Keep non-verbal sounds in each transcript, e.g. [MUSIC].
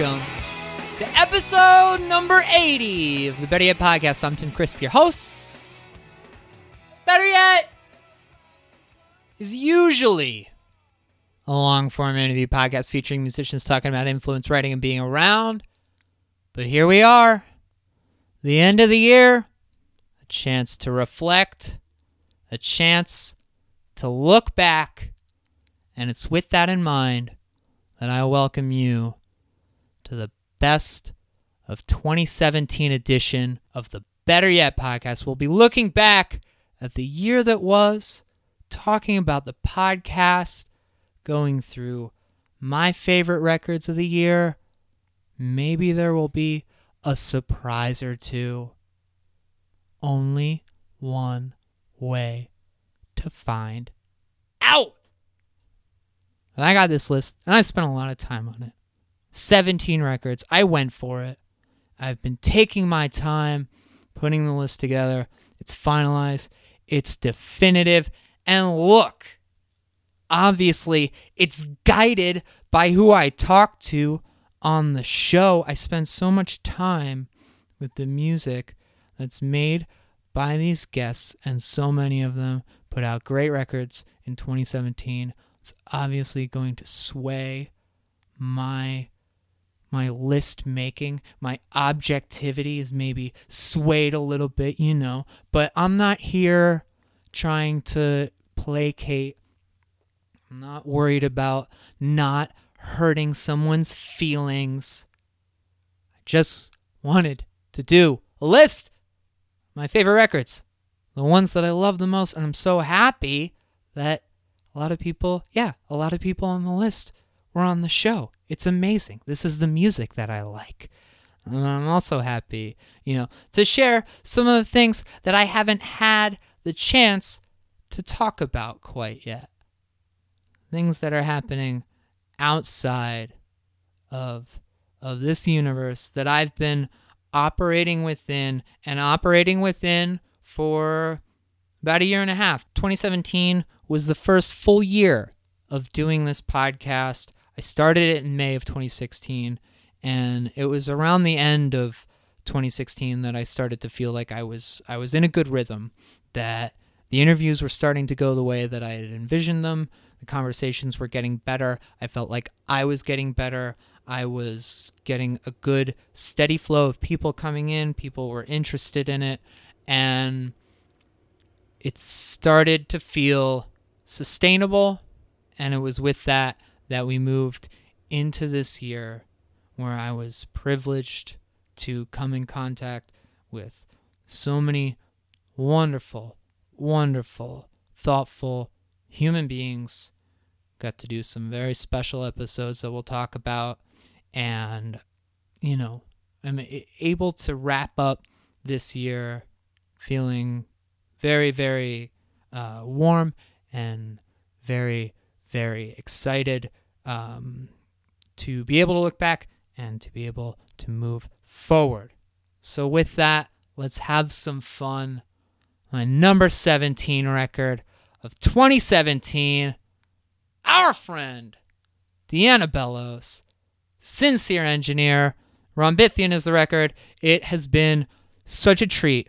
welcome to episode number 80 of the Better Yet podcast. I'm Tim Crisp, your host. Better Yet is usually a long form interview podcast featuring musicians talking about influence, writing, and being around. But here we are, the end of the year, a chance to reflect, a chance to look back. And it's with that in mind that I welcome you to the best of 2017 edition of the Better Yet podcast. We'll be looking back at the year that was, talking about the podcast, going through my favorite records of the year. Maybe there will be a surprise or two. Only one way to find out. And I got this list and I spent a lot of time on it. 17 records. I went for it. I've been taking my time putting the list together. It's finalized, it's definitive. And look, obviously, it's guided by who I talk to on the show. I spend so much time with the music that's made by these guests, and so many of them put out great records in 2017. It's obviously going to sway my my list making, my objectivity is maybe swayed a little bit, you know, but I'm not here trying to placate. I'm not worried about not hurting someone's feelings. I just wanted to do a list my favorite records, the ones that I love the most, and I'm so happy that a lot of people, yeah, a lot of people on the list were on the show. It's amazing. This is the music that I like. And I'm also happy, you know, to share some of the things that I haven't had the chance to talk about quite yet. Things that are happening outside of of this universe that I've been operating within and operating within for about a year and a half. 2017 was the first full year of doing this podcast. I started it in May of 2016, and it was around the end of 2016 that I started to feel like I was I was in a good rhythm, that the interviews were starting to go the way that I had envisioned them. The conversations were getting better. I felt like I was getting better. I was getting a good steady flow of people coming in. People were interested in it, and it started to feel sustainable. And it was with that that we moved into this year where I was privileged to come in contact with so many wonderful, wonderful, thoughtful human beings. Got to do some very special episodes that we'll talk about. And, you know, I'm able to wrap up this year feeling very, very uh, warm and very, very excited um, to be able to look back and to be able to move forward. So, with that, let's have some fun. My number 17 record of 2017, our friend Deanna Bellows, Sincere Engineer. Rhombithian is the record. It has been such a treat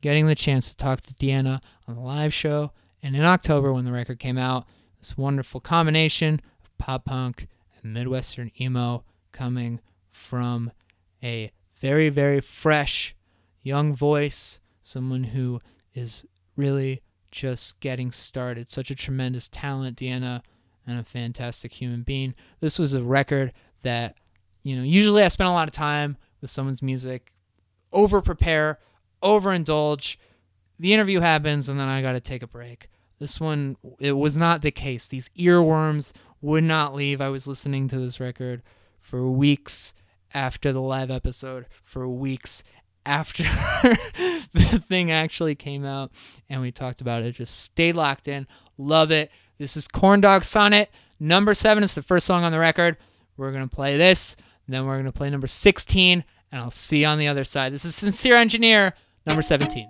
getting the chance to talk to Deanna on the live show. And in October, when the record came out, this wonderful combination pop punk and Midwestern emo coming from a very, very fresh young voice, someone who is really just getting started. Such a tremendous talent, Deanna, and a fantastic human being. This was a record that, you know, usually I spend a lot of time with someone's music, over prepare, overindulge. The interview happens, and then I got to take a break. This one, it was not the case. These earworms would not leave. I was listening to this record for weeks after the live episode, for weeks after [LAUGHS] the thing actually came out, and we talked about it. Just stay locked in. Love it. This is Corn Dog Sonnet, number seven. It's the first song on the record. We're going to play this, then we're going to play number 16, and I'll see you on the other side. This is Sincere Engineer, number 17.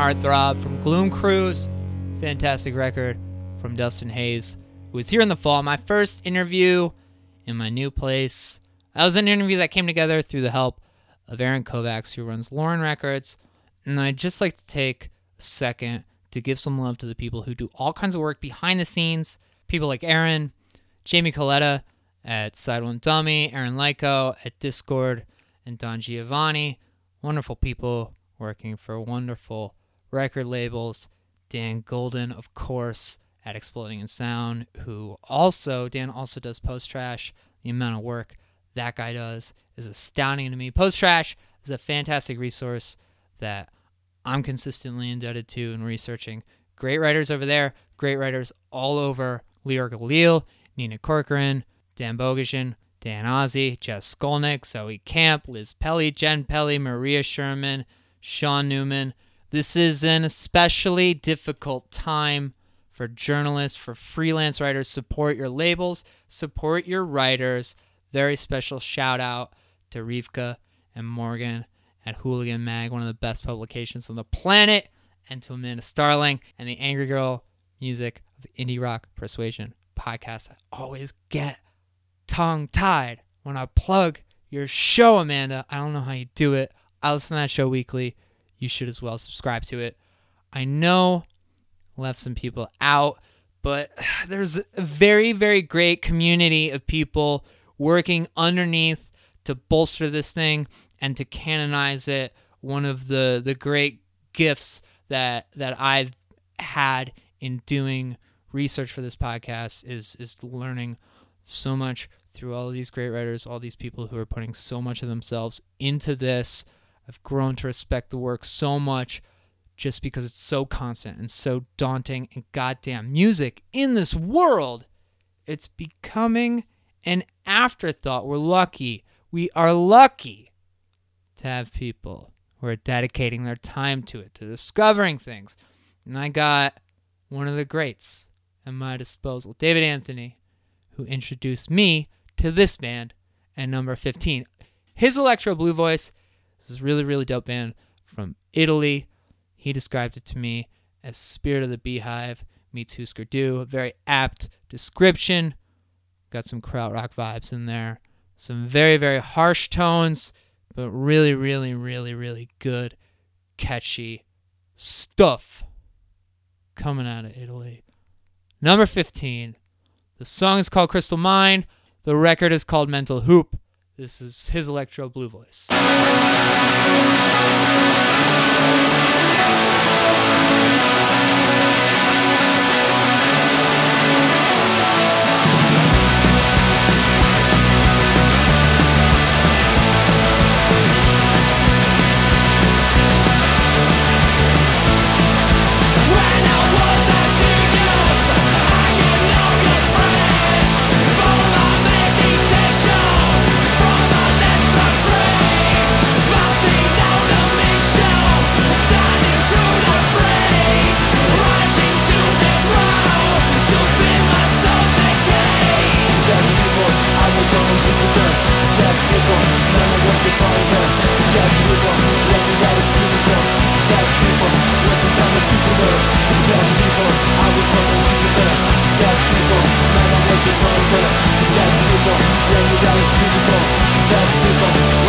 Heartthrob from Gloom Cruise. Fantastic record from Dustin Hayes, who was here in the fall. My first interview in my new place. That was an interview that came together through the help of Aaron Kovacs, who runs Lauren Records. And I'd just like to take a second to give some love to the people who do all kinds of work behind the scenes. People like Aaron, Jamie Coletta at Side One Dummy, Aaron Lyko at Discord, and Don Giovanni. Wonderful people working for wonderful record labels. Dan Goldin, of course, at Exploding in Sound, who also, Dan also does post trash. The amount of work that guy does is astounding to me. Post trash is a fantastic resource that I'm consistently indebted to in researching. Great writers over there, great writers all over. Leor Galil, Nina Corcoran, Dan Bogosian, Dan Ozzi, Jess Skolnik, Zoe Camp, Liz Pelly, Jen Pelly, Maria Sherman, Sean Newman. This is an especially difficult time for journalists, for freelance writers. Support your labels, support your writers. Very special shout out to Rivka and Morgan at Hooligan Mag, one of the best publications on the planet, and to Amanda Starling and the Angry Girl music of Indie Rock Persuasion podcast. I always get tongue tied when I plug your show, Amanda. I don't know how you do it. I listen to that show weekly. You should as well subscribe to it. I know left some people out, but [SIGHS] there's a very, very great community of people working underneath to bolster this thing and to canonize it. One of the the great gifts that that I've had in doing research for this podcast is is learning so much through all these great writers, all these people who are putting so much of themselves into this. I've grown to respect the work so much just because it's so constant and so daunting and goddamn music in this world. It's becoming an afterthought. We're lucky. We are lucky to have people who are dedicating their time to it to discovering things. And i got one of the greats at my disposal david anthony who introduced me to this band and number 15 his electro blue voice this is really really dope band from italy he described it to me as Spirit of the Beehive meets Husker Du. A very apt description. Got some krautrock vibes in there. Some very, very harsh tones, but really, really, really, really good, catchy stuff coming out of Italy. Number 15. The song is called Crystal Mine. The record is called Mental Hoop. This is his electro blue voice. People, of us are conquer. Jack people, write this musical. Jack people, listen time is stupider. Jack people, I was born on Jupiter. People, of us are conquer. Jack people, this musical. Jack people,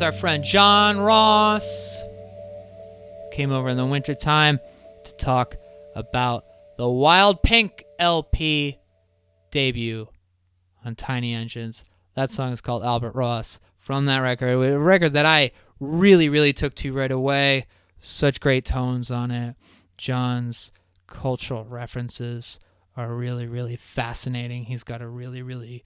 was our friend John Ross. Came over in the wintertime to talk about the Wild Pink LP debut on Tiny Engines. That song is called Albert Ross from that record. A record that I really, really took to right away. Such great tones on it. John's cultural references are really, really fascinating. He's got a really, really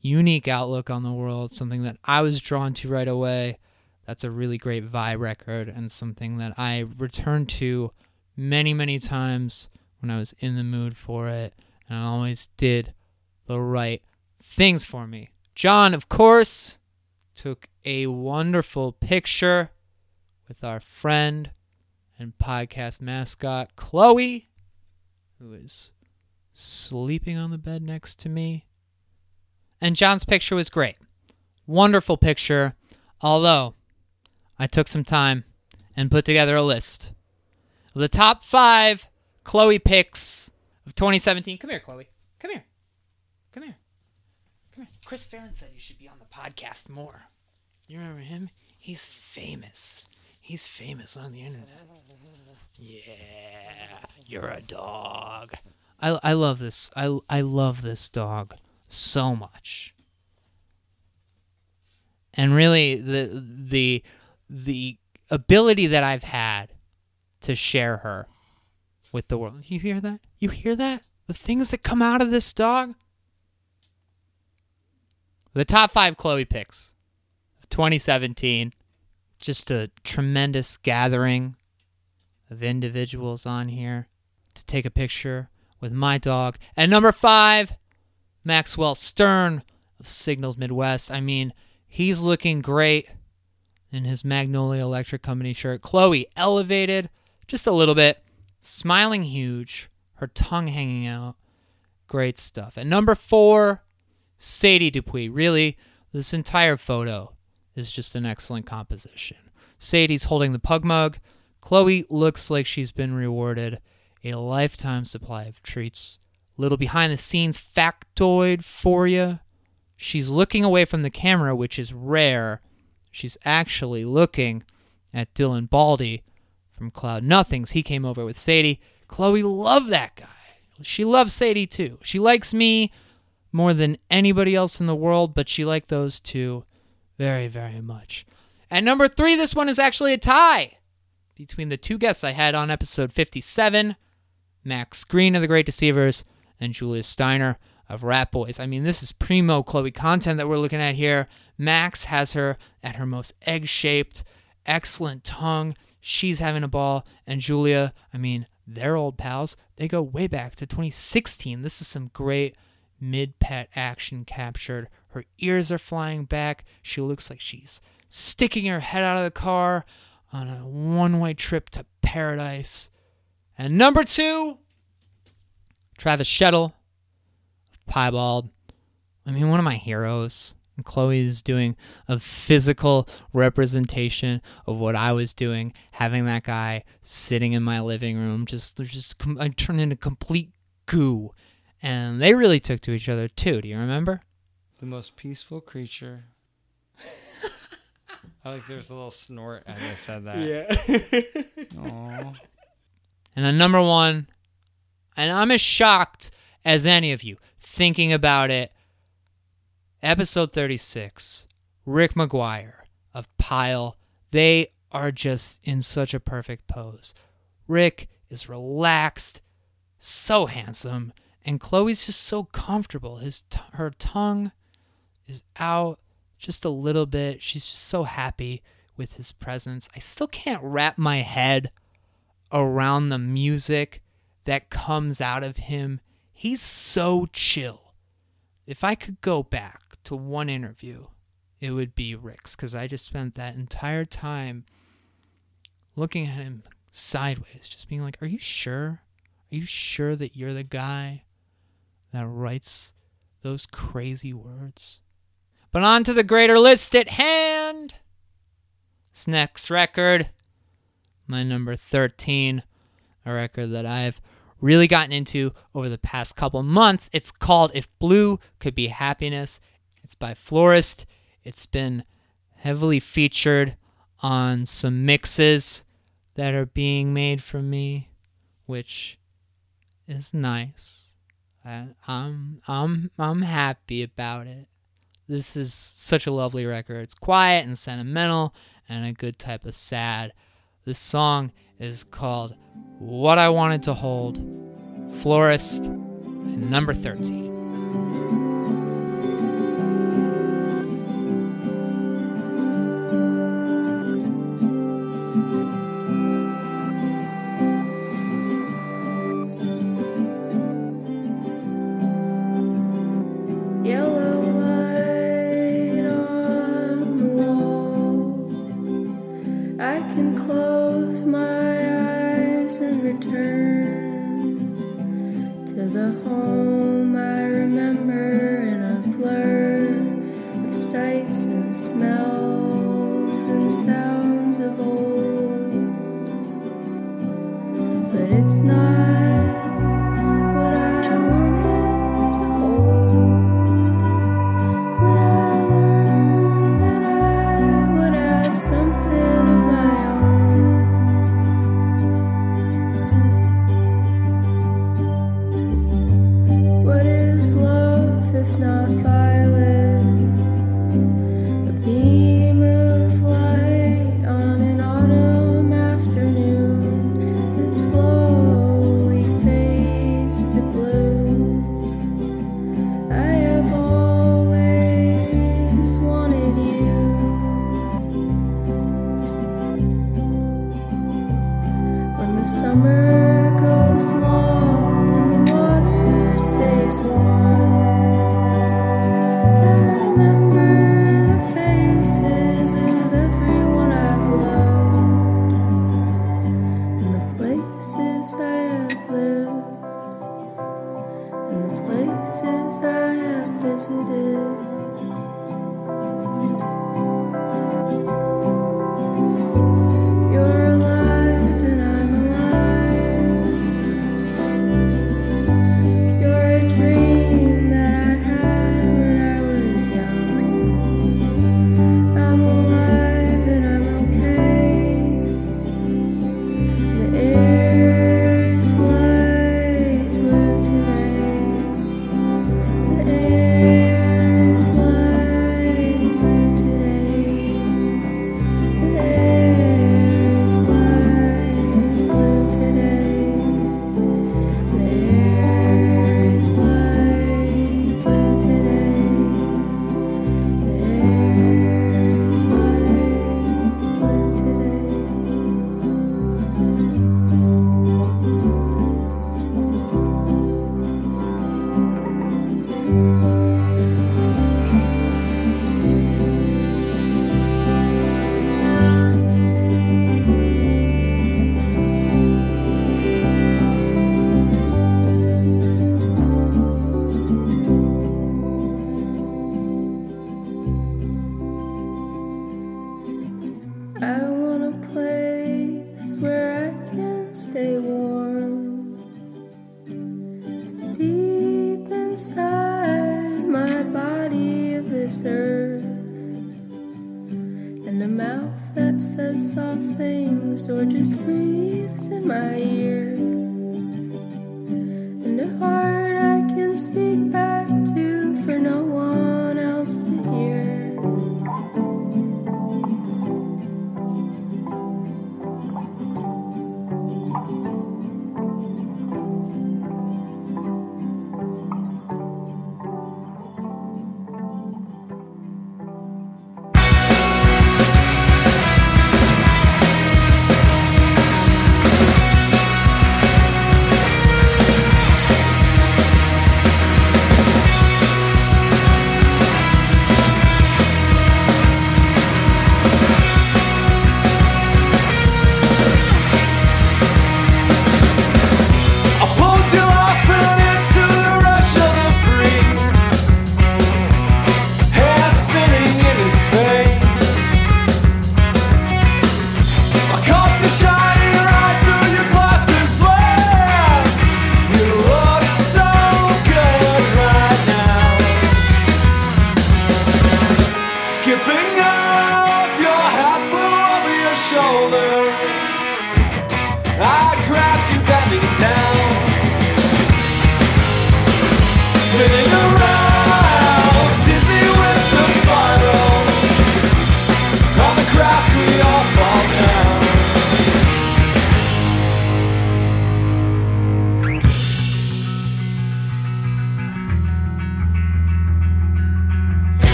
unique outlook on the world, something that I was drawn to right away. That's a really great vibe record and something that I returned to many, many times when I was in the mood for it and it always did the right things for me. John, of course, took a wonderful picture with our friend and podcast mascot, Chloe, who is sleeping on the bed next to me. And John's picture was great. Wonderful picture. Although, I took some time and put together a list of the top five Chloe picks of 2017. Come here, Chloe. Come here. Come here. Come here. Chris Farren said you should be on the podcast more. You remember him? He's famous. He's famous on the internet. Yeah, you're a dog. I, I love this. I, I love this dog so much. And really the the the ability that I've had to share her with the world. You hear that? You hear that? The things that come out of this dog? The top five Chloe picks of 2017. Just a tremendous gathering of individuals on here to take a picture with my dog. And number five, Maxwell Stern of Signals Midwest. I mean, he's looking great in his Magnolia Electric Company shirt. Chloe elevated just a little bit, smiling huge, her tongue hanging out. Great stuff. And number four, Sadie Dupuis. Really, this entire photo is just an excellent composition. Sadie's holding the pug mug. Chloe looks like she's been rewarded a lifetime supply of treats. Little behind the scenes factoid for you. She's looking away from the camera, which is rare. She's actually looking at Dylan Baldi from Cloud Nothings. He came over with Sadie. Chloe loved that guy. She loves Sadie too. She likes me more than anybody else in the world, but she liked those two very, very much. And number three, this one is actually a tie between the two guests I had on episode 57 Max Green of The Great Deceivers and Julia Steiner of Rat Boys. I mean, this is primo Chloe content that we're looking at here. Max has her at her most egg shaped, excellent tongue. She's having a ball. And Julia, I mean, they're old pals. They go way back to 2016. This is some great mid pet action captured. Her ears are flying back. She looks like she's sticking her head out of the car on a one way trip to paradise. And number two, Travis Shettel, Piebald. I mean, one of my heroes. And Chloe's doing a physical representation of what I was doing, having that guy sitting in my living room. Just, just, I turned into complete goo. And they really took to each other too. Do you remember? The most peaceful creature. [LAUGHS] I like there's a little snort as I said that. Yeah. [LAUGHS] Aw. And then number one, and I'm as shocked as any of you thinking about it. Episode 36, Rick Maguire of Pile. They are just in such a perfect pose. Rick is relaxed, so handsome, and Chloe's just so comfortable. His t- her tongue is out just a little bit. She's just so happy with his presence. I still can't wrap my head around the music that comes out of him. He's so chill. If I could go back to one interview, it would be Rick's because I just spent that entire time looking at him sideways, just being like, Are you sure? Are you sure that you're the guy that writes those crazy words? But on to the greater list at hand. This next record my number 13, a record that I've really gotten into over the past couple months. It's called If Blue Could Be Happiness. It's by Florist. It's been heavily featured on some mixes that are being made for me, which is nice. I'm I'm I'm happy about it. This is such a lovely record. It's quiet and sentimental and a good type of sad. This song is called What I Wanted to Hold, Florist, number 13.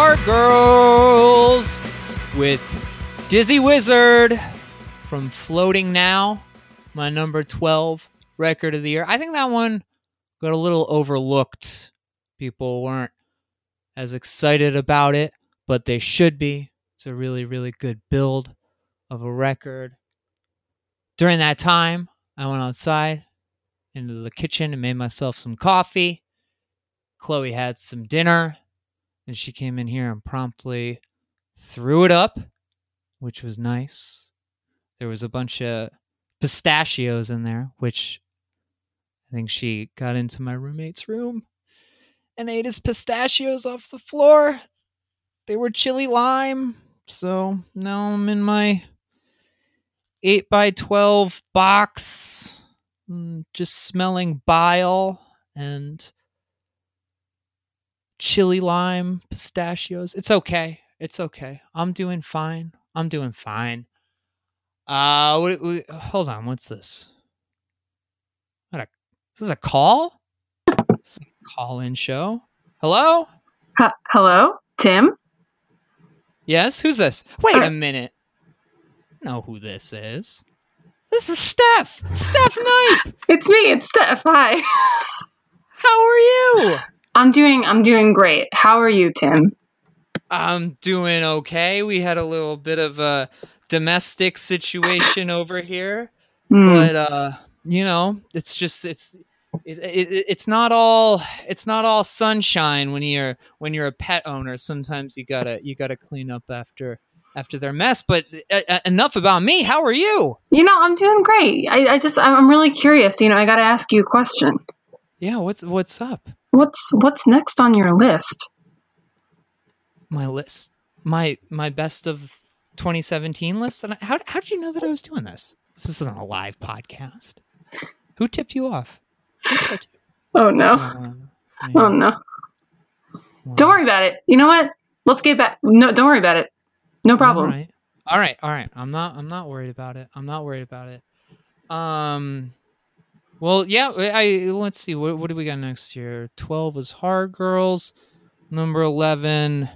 Hard Girls with Dizzy Wizard from Floating Now, my number 12 record of the year. I think that one got a little overlooked. People weren't as excited about it, but they should be. It's a really, really good build of a record. During that time, I went outside into the kitchen and made myself some coffee. Chloe had some dinner, and she came in here and promptly threw it up, which was nice. There was a bunch of pistachios in there, which I think she got into my roommate's room and ate his pistachios off the floor. They were chili lime, so now I'm in my 8 by 12 box, mm, just smelling bile and chili lime pistachios. It's okay. It's okay. I'm doing fine. I'm doing fine. Uh, hold on. What's this? What a, this is a call? This is a call-in show. Hello? H- hello, Tim. Yes. Who's this? Wait Uh, a minute. I know who this is. This is Steph. Steph Knipe. [LAUGHS] It's me. It's Steph. Hi. [LAUGHS] How are you? I'm doing. I'm doing great. How are you, Tim? I'm doing okay. We had a little bit of a domestic situation [COUGHS] over here, Hmm. but uh, you know, it's just it's it, it, it's not all it's not all sunshine when you're when you're a pet owner. Sometimes you gotta you gotta clean up after after their mess. But uh, uh, enough about me. How are you? You know, I'm doing great. I, I just. I'm really curious. You know, I got to ask you a question. Yeah. What's what's up? What's What's next on your list? My list. My my best of 2017 list. And how how did you know that I was doing this? This isn't a live podcast. Who tipped you off? Told you? Oh no. Oh no. Don't worry about it. You know what? Let's get back. No, don't worry about it. No problem. All right. All right. All right. I'm not. I'm not worried about it. I'm not worried about it. Um. Well, yeah. I, let's see. What what do we got next year? Twelve is hard girls. Number eleven,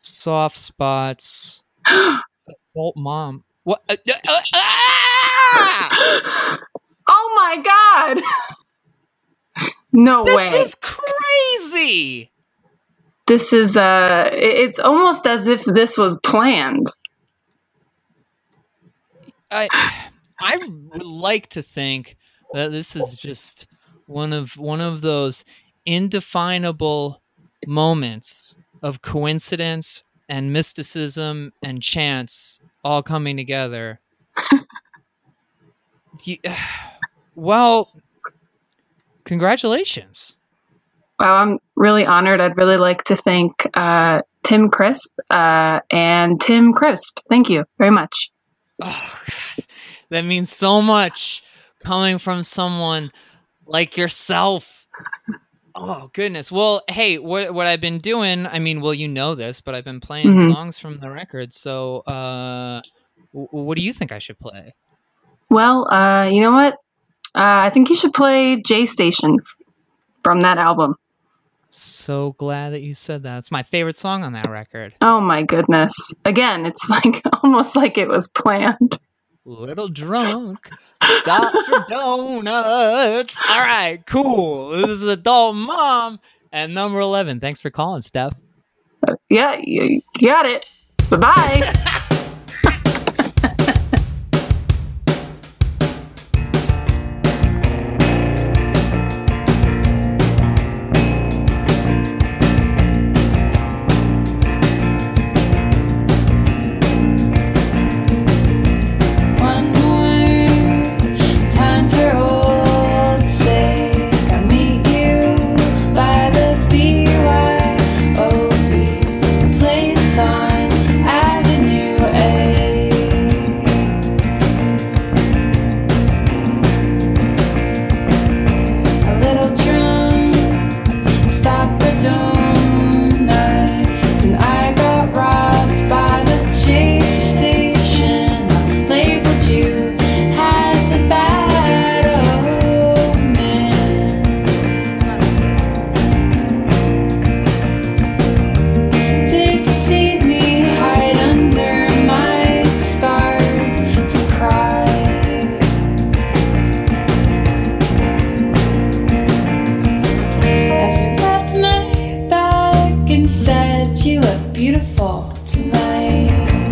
soft spots. [GASPS] Adult mom. What? uh, uh, uh, [LAUGHS] ah! Oh my god. no This way. This is crazy. This is uh it's almost as if this was planned. I I would like to think this is just one of one of those indefinable moments of coincidence and mysticism and chance all coming together. [LAUGHS] You- [SIGHS] well, congratulations. Wow, I'm really honored. I'd really like to thank uh Tim Crisp uh and Tim Crisp. Thank you very much. Oh, That means so much coming from someone like yourself. Oh goodness. Well, hey, what what I've been doing? I mean, well, you know this, but I've been playing Mhm. songs from the record. So, uh, w- what do you think I should play? Well, uh you know what? Uh, I think you should play J Station from that album. So glad that you said that. It's my favorite song on that record. Oh my goodness. Again, it's [LAUGHS] like almost like it was planned. Little drunk, stop for donuts. All right, cool. This is adult mom and number eleven. Thanks for calling, Steph. Yeah, you got it. Bye bye. [LAUGHS] that you look beautiful tonight.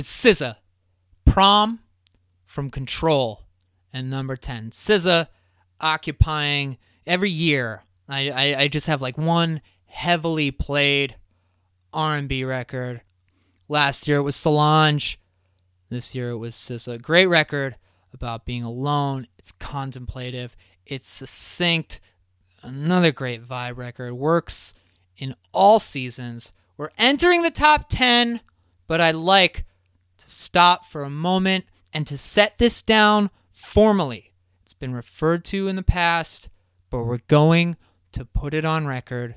with SZA, Prom from Control, and number 10. SZA occupying every year. I, I, I just have like one heavily played R&B record. Last year it was Solange. This year it was SZA. Great record about being alone. It's contemplative. It's succinct. Another great vibe record. Works in all seasons. We're entering the top 10, but I like stop for a moment and to set this down formally. It's been referred to in the past, but we're going to put it on record.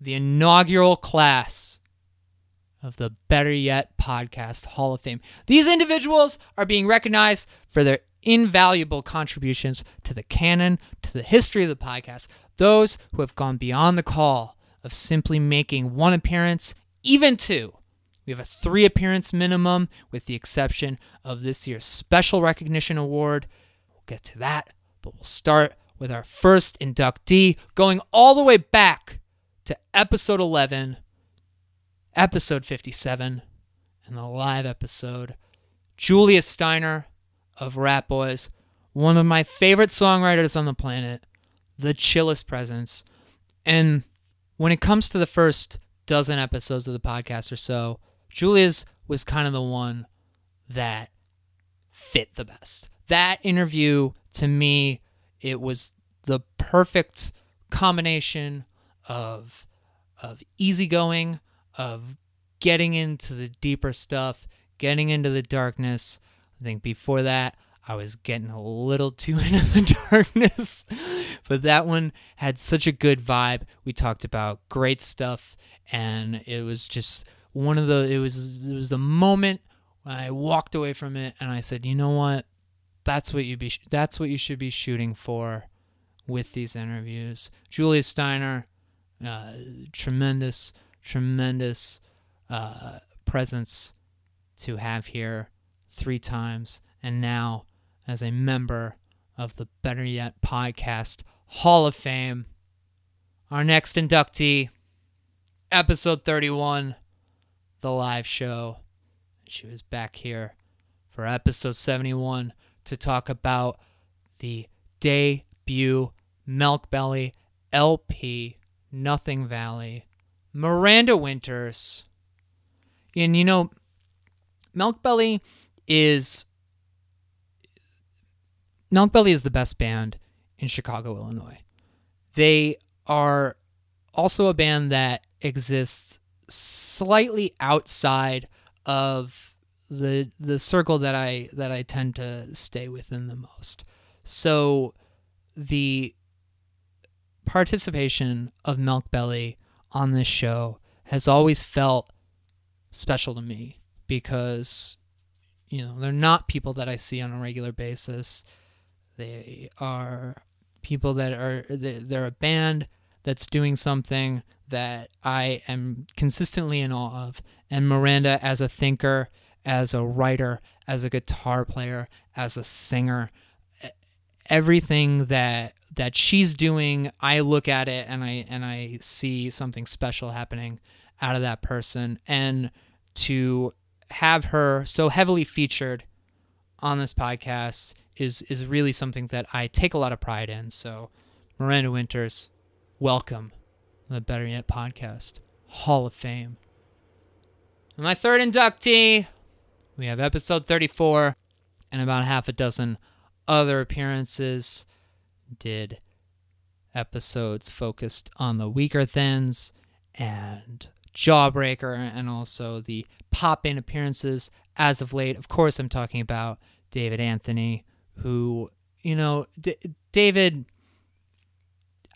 The inaugural class of the Better Yet Podcast Hall of Fame. These individuals are being recognized for their invaluable contributions to the canon, to the history of the podcast. Those who have gone beyond the call of simply making one appearance, even two, we have a three appearance minimum, with the exception of this year's Special Recognition Award. We'll get to that, but we'll start with our first inductee, going all the way back to episode 11, episode 57, and the live episode. Julia Steiner of Ratboys, one of my favorite songwriters on the planet, the chillest presence. And when it comes to the first dozen episodes of the podcast or so, Julia was kind of the one that fit the best. That interview, to me, it was the perfect combination of of easygoing, of getting into the deeper stuff, getting into the darkness. I think before that, I was getting a little too [LAUGHS] into the darkness. but that one had such a good vibe. We talked about great stuff and it was just one of the it was it was the moment when I walked away from it and I said, "You know what? That's what you be that's what you should be shooting for with these interviews." Julia Steiner uh, tremendous, tremendous uh, presence to have here three times, and now as a member of the Better Yet Podcast Hall of Fame. Our next inductee, episode 31, the live show. She was back here for episode 71 to talk about the debut Melkbelly LP Nothing Valley, Miranda Winters. And you know, Melkbelly is Melkbelly is the best band in Chicago, Illinois. They are also a band that exists slightly outside of the the circle that I that I tend to stay within the most. So the participation of Melkbelly on this show has always felt special to me because you know they're not people that I see on a regular basis. They are people that are they- they're a band that's doing something that I am consistently in awe of. And Miranda, as a thinker, as a writer, as a guitar player, as a singer, everything that that she's doing, I look at it and I and I see something special happening out of that person. And to have her so heavily featured on this podcast is is really something that I take a lot of pride in. So, Miranda Winters, welcome to the Better Yet podcast Hall of Fame. And my third inductee, we have episode 34 and about half a dozen other appearances. Did episodes focused on the Weakerthans and Jawbreaker and also the pop in appearances as of late. Of course, I'm talking about David Anthony, who, you know, D- David,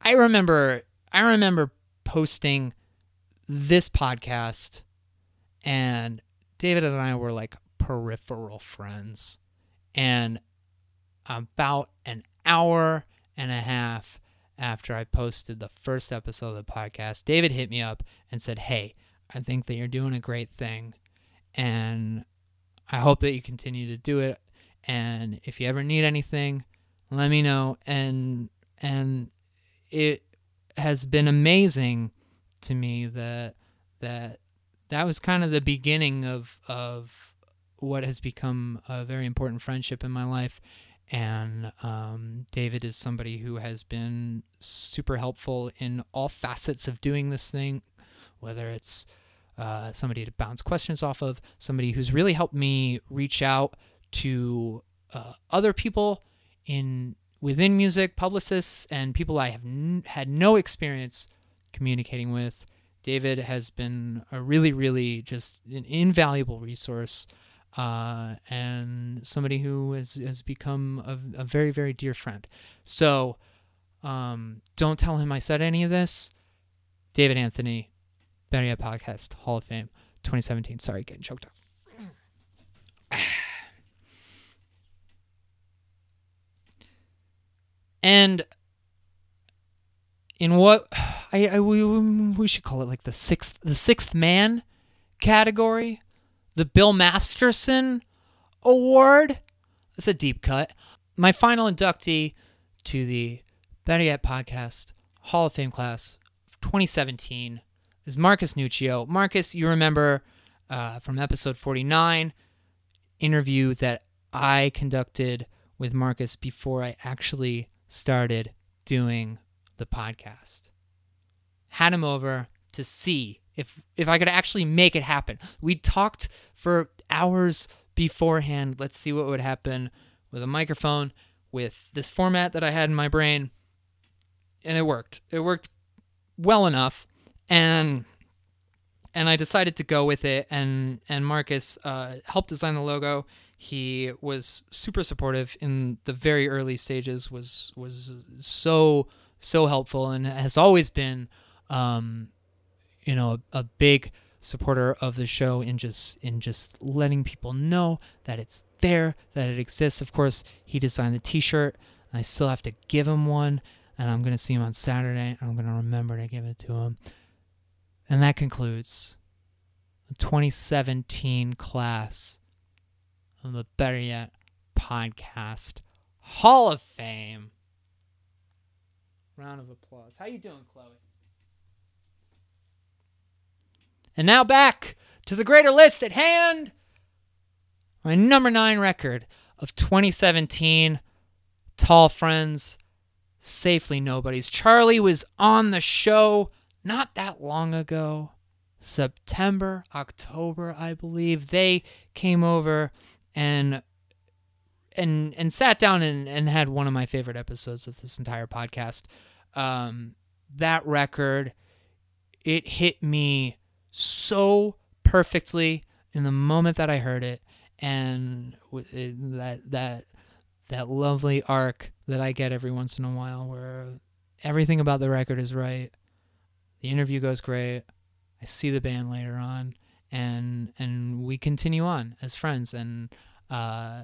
I remember, I remember posting this podcast and David and I were like peripheral friends. And about an hour and a half after I posted the first episode of the podcast, David hit me up and said, Hey, I think that you're doing a great thing. And I hope that you continue to do it. And if you ever need anything, let me know. And and it has been amazing to me that that that was kind of the beginning of of what has become a very important friendship in my life. And um, David is somebody who has been super helpful in all facets of doing this thing, whether it's uh, somebody to bounce questions off of, somebody who's really helped me reach out to uh, other people in within music, publicists, and people I have n- had no experience communicating with. David has been a really, really just an invaluable resource uh, and somebody who has, has become a, a very, very dear friend. So um, don't tell him I said any of this. David Anthony, Yet Podcast, Hall of Fame. 2017. Sorry, getting choked up. And in what I, I we, we should call it like the sixth the sixth man category, the Bill Masterson Award. That's a deep cut. My final inductee to the Better Yet Podcast Hall of Fame class of 2017 is Marcus Nuccio. Marcus, you remember uh, from episode 49 interview that I conducted with Marcus before I actually started doing the podcast. Had him over to see if if I could actually make it happen. We talked for hours beforehand. Let's see what would happen with a microphone with this format that I had in my brain. And it worked. It worked well enough and and I decided to go with it. And and Marcus uh, helped design the logo. He was super supportive in the very early stages. was was so so helpful and has always been, um, you know, a, a big supporter of the show in just in just letting people know that it's there, that it exists. Of course, he designed the T-shirt. I still have to give him one, and I'm gonna see him on Saturday. And I'm gonna remember to give it to him. And that concludes the 2017 class of the Better Yet Podcast Hall of Fame. Round of applause. How you doing, Chloe? And now back to the greater list at hand. My number nine record of 2017, Tall Friends, Safely Nobody's. Charlie was on the show not that long ago. September, October, I believe. They came over and and and sat down and, and had one of my favorite episodes of this entire podcast. Um, that record, it hit me so perfectly in the moment that I heard it, and it, that that that lovely arc that I get every once in a while, where everything about the record is right. The interview goes great. I see the band later on, and and we continue on as friends, and uh,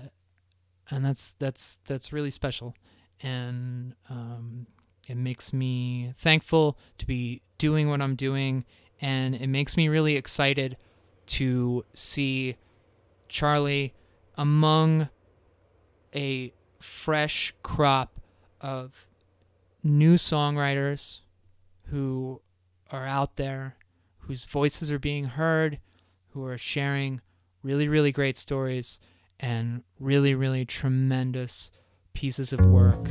and that's that's that's really special, and um, it makes me thankful to be doing what I'm doing, and it makes me really excited to see Charlie among a fresh crop of new songwriters who are out there, whose voices are being heard, who are sharing really, really great stories and really, really tremendous pieces of work.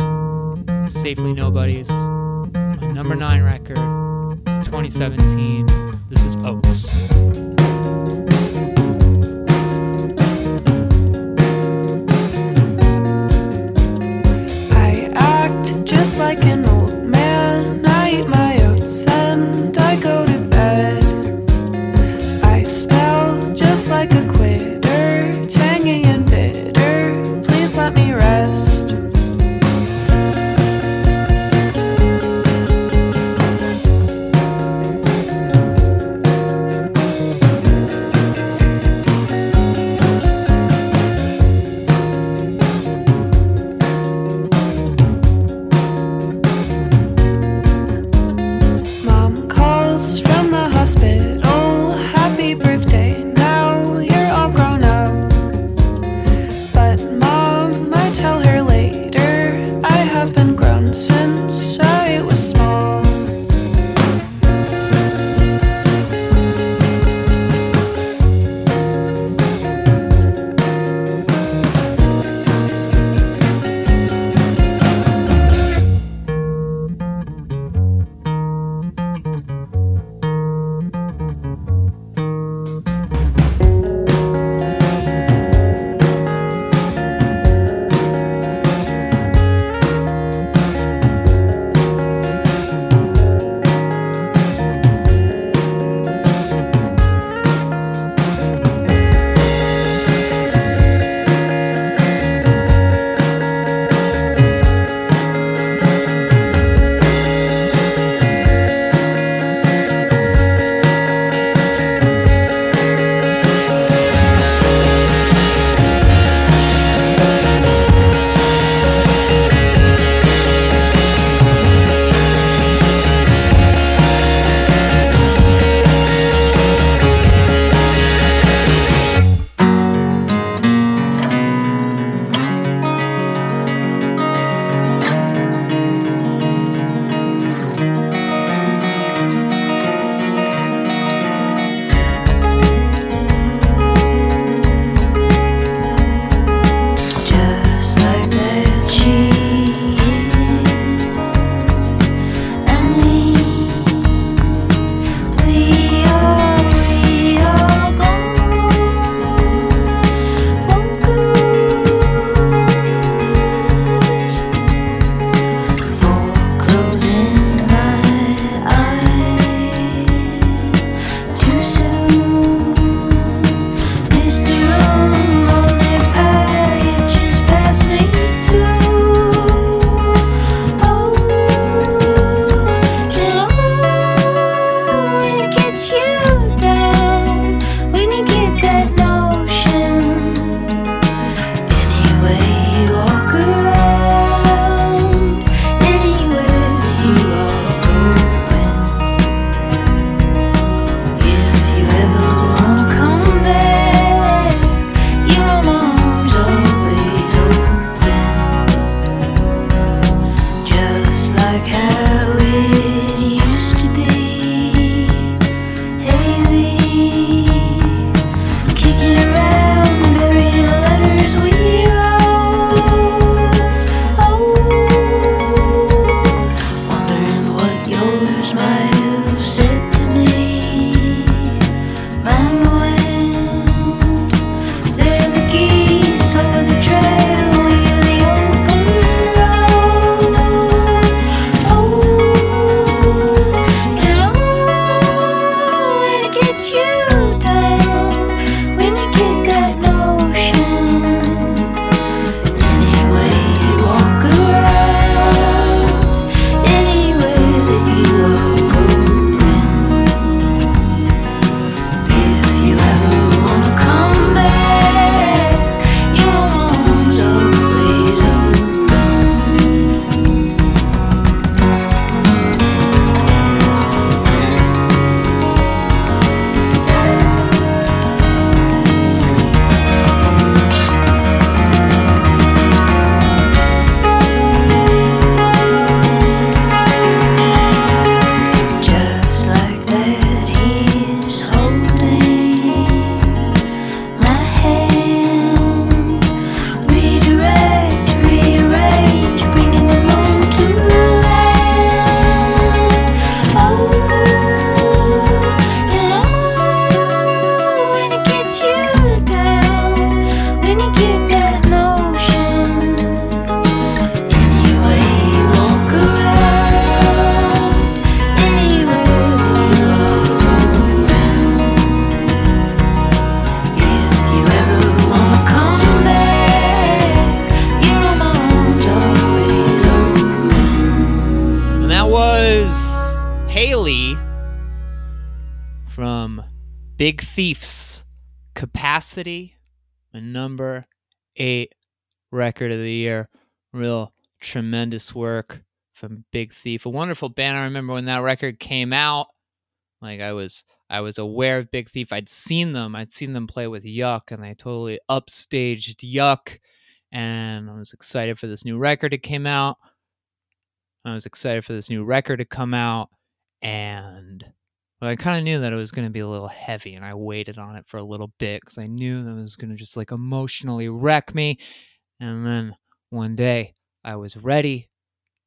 Safely Nobody's, my number nine record of 2017. This is Oats. Tremendous work from Big Thief. A wonderful band. I remember when that record came out. Like I was I was aware of Big Thief. I'd seen them. I'd seen them play with Yuck and they totally upstaged Yuck. And I was excited for this new record that came out. I was excited for this new record to come out. And but I kind of knew that it was going to be a little heavy, and I waited on it for a little bit because I knew that it was going to just like emotionally wreck me. And then one day I was ready,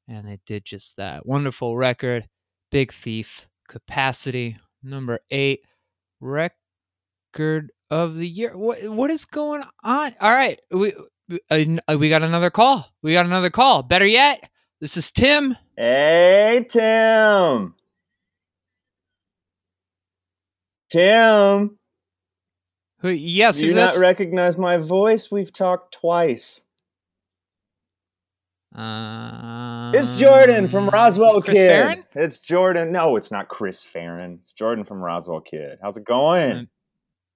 and it did just that. Wonderful record, Big Thief, Capacity, number eight, record of the year. What what is going on? All right, we uh, we got another call. We got another call. Better yet, this is Tim. Hey, Tim. Tim, Who? Yes, you who's not this? recognize my voice? We've talked twice. Uh, It's Jordan from Roswell Chris Kid. Farren? It's Jordan. No, it's not Chris Farren. It's Jordan from Roswell Kid. How's it going?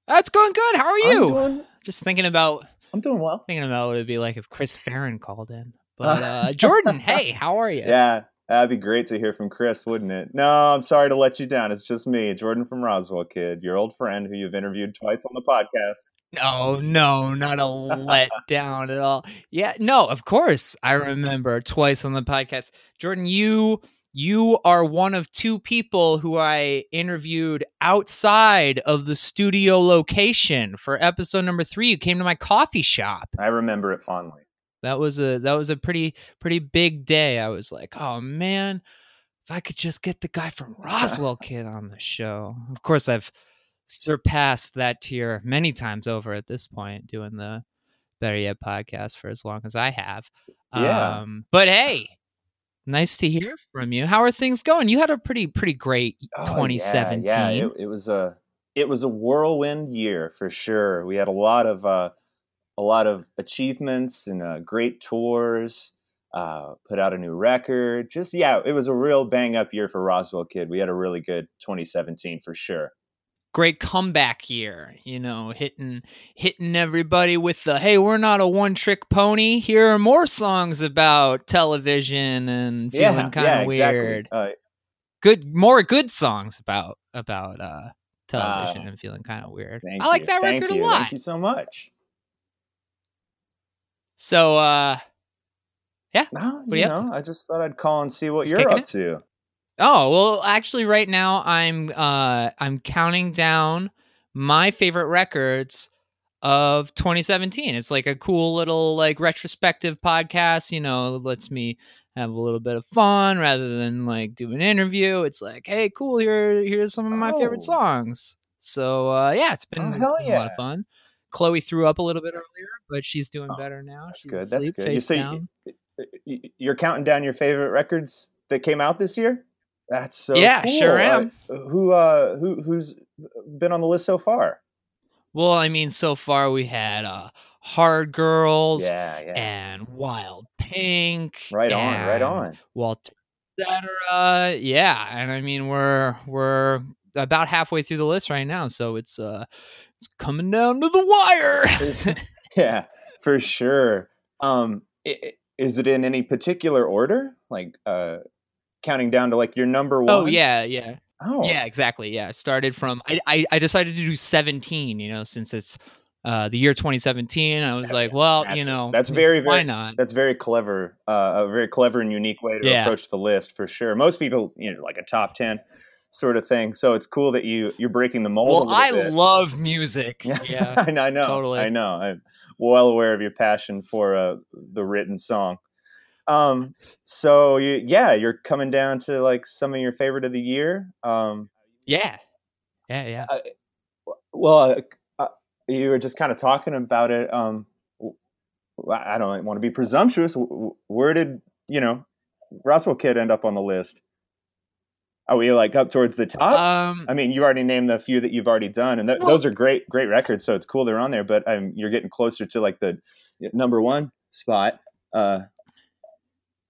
That's going good. How are I'm you? doing, Just thinking about I'm doing well. thinking about what it'd be like if Chris Farren called in. [LAUGHS] But uh, Jordan, hey, how are you? Yeah, that'd be great to hear from Chris, wouldn't it? No, I'm sorry to let you down. It's just me, Jordan from Roswell Kid, your old friend who you've interviewed twice on the podcast. No, no, not a letdown at all. Yeah, no, of course. I remember twice on the podcast. Jordan, you you are one of two people who I interviewed outside of the studio location for episode number 3. You came to my coffee shop. I remember it fondly. That was a that was a pretty pretty big day. I was like, "Oh man, if I could just get the guy from [LAUGHS] Roswell Kid on the show." Of course, I've surpassed that tier many times over at this point, doing the Better Yet podcast for as long as I have. Yeah. Um, but hey, nice to hear from you. How are things going? You had a pretty pretty great Oh, yeah, 2017. Yeah, it, it was a it was a whirlwind year for sure. We had a lot of uh, a lot of achievements and uh, great tours. Uh, put out a new record. Just yeah, it was a real bang up year for Roswell Kid. We had a really good 2017 for sure. Great comeback year you know hitting hitting everybody with the hey we're not a one trick pony here are more songs about television and feeling yeah, kind yeah, of exactly. weird Uh, good more good songs about about uh television Ah, and feeling kind of weird i like you. that record you. a lot Thank you so much. so uh yeah, No, do you know, I just thought I'd call and see what Just you're up it? to. Oh, well, actually right now I'm uh I'm counting down my favorite records of 2017. It's like a cool little like retrospective podcast, you know, lets me have a little bit of fun rather than like do an interview. It's like, hey, cool, here here's some of my favorite Oh. songs. So uh yeah, it's been, Oh, been a lot of fun. Chloe threw up a little bit earlier, but she's doing Oh, better now. That's she's good. That's asleep, good. You face say down. y- you're counting down your favorite records that came out this year. That's so Yeah, cool. sure am. Uh, who uh who who's been on the list so far? Well, I mean, so far we had uh Hard Girls Yeah, yeah. and Wild Pink. right on, right on. Walter, etc. Yeah, and I mean we're we're about halfway through the list right now, so it's uh it's coming down to the wire. [LAUGHS] [LAUGHS] yeah, for sure. Um, i- i- is it in any particular order? Like uh, counting down to like your number one? oh yeah, yeah, Oh yeah, exactly. Yeah, started from I, I I decided to do seventeen. You know, since it's uh the year 2017, I was like, well, you know, That's very, why not? That's very clever. Uh, a very clever and unique way to Yeah. approach the list for sure. Most people, you know, like a top ten sort of thing. So it's cool that you you're breaking the mold. Well, I bit. love music. Yeah, Yeah. [LAUGHS] I know. I know. totally. I know. I'm well aware of your passion for uh, the written song. Um, so you, yeah, you're coming down to like some of your favorite of the year. Um, Yeah. Yeah, yeah. well, uh, uh, you were just kind of talking about it. Um, I don't want to be presumptuous. Where did you know Roswell Kid end up on the list? Are we like up towards the top? Um I mean, you already named the few that you've already done, and th- Well- those are great, great records. So it's cool they're on there. But um, you're getting closer to like the number one spot. Uh,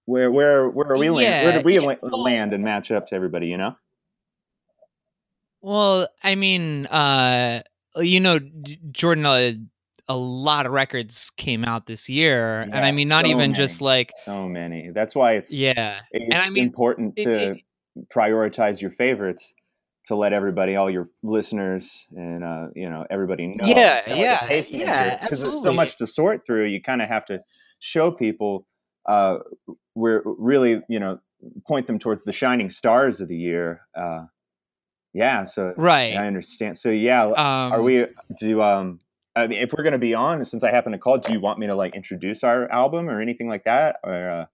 where, where, where are we land? Where Yeah, did we yeah, la- land and match up to everybody? You know? Well, I mean, uh, you know, Jordan, uh, a lot of records came out this year, and I mean, not so even just like, So many. That's why it's yeah, it's I mean, important it- to it- prioritize your favorites to let everybody, all your listeners, and uh, you know everybody know. Yeah, yeah, like yeah, Because there's so much to sort through. You kind of have to show people uh, where really, you know, point them towards the shining stars of the year. Uh, yeah. So right. I understand. So yeah, Um, are we? Do um. I mean, if we're going to be on, since I happen to call, do you want me to like introduce our album or anything like that, or uh,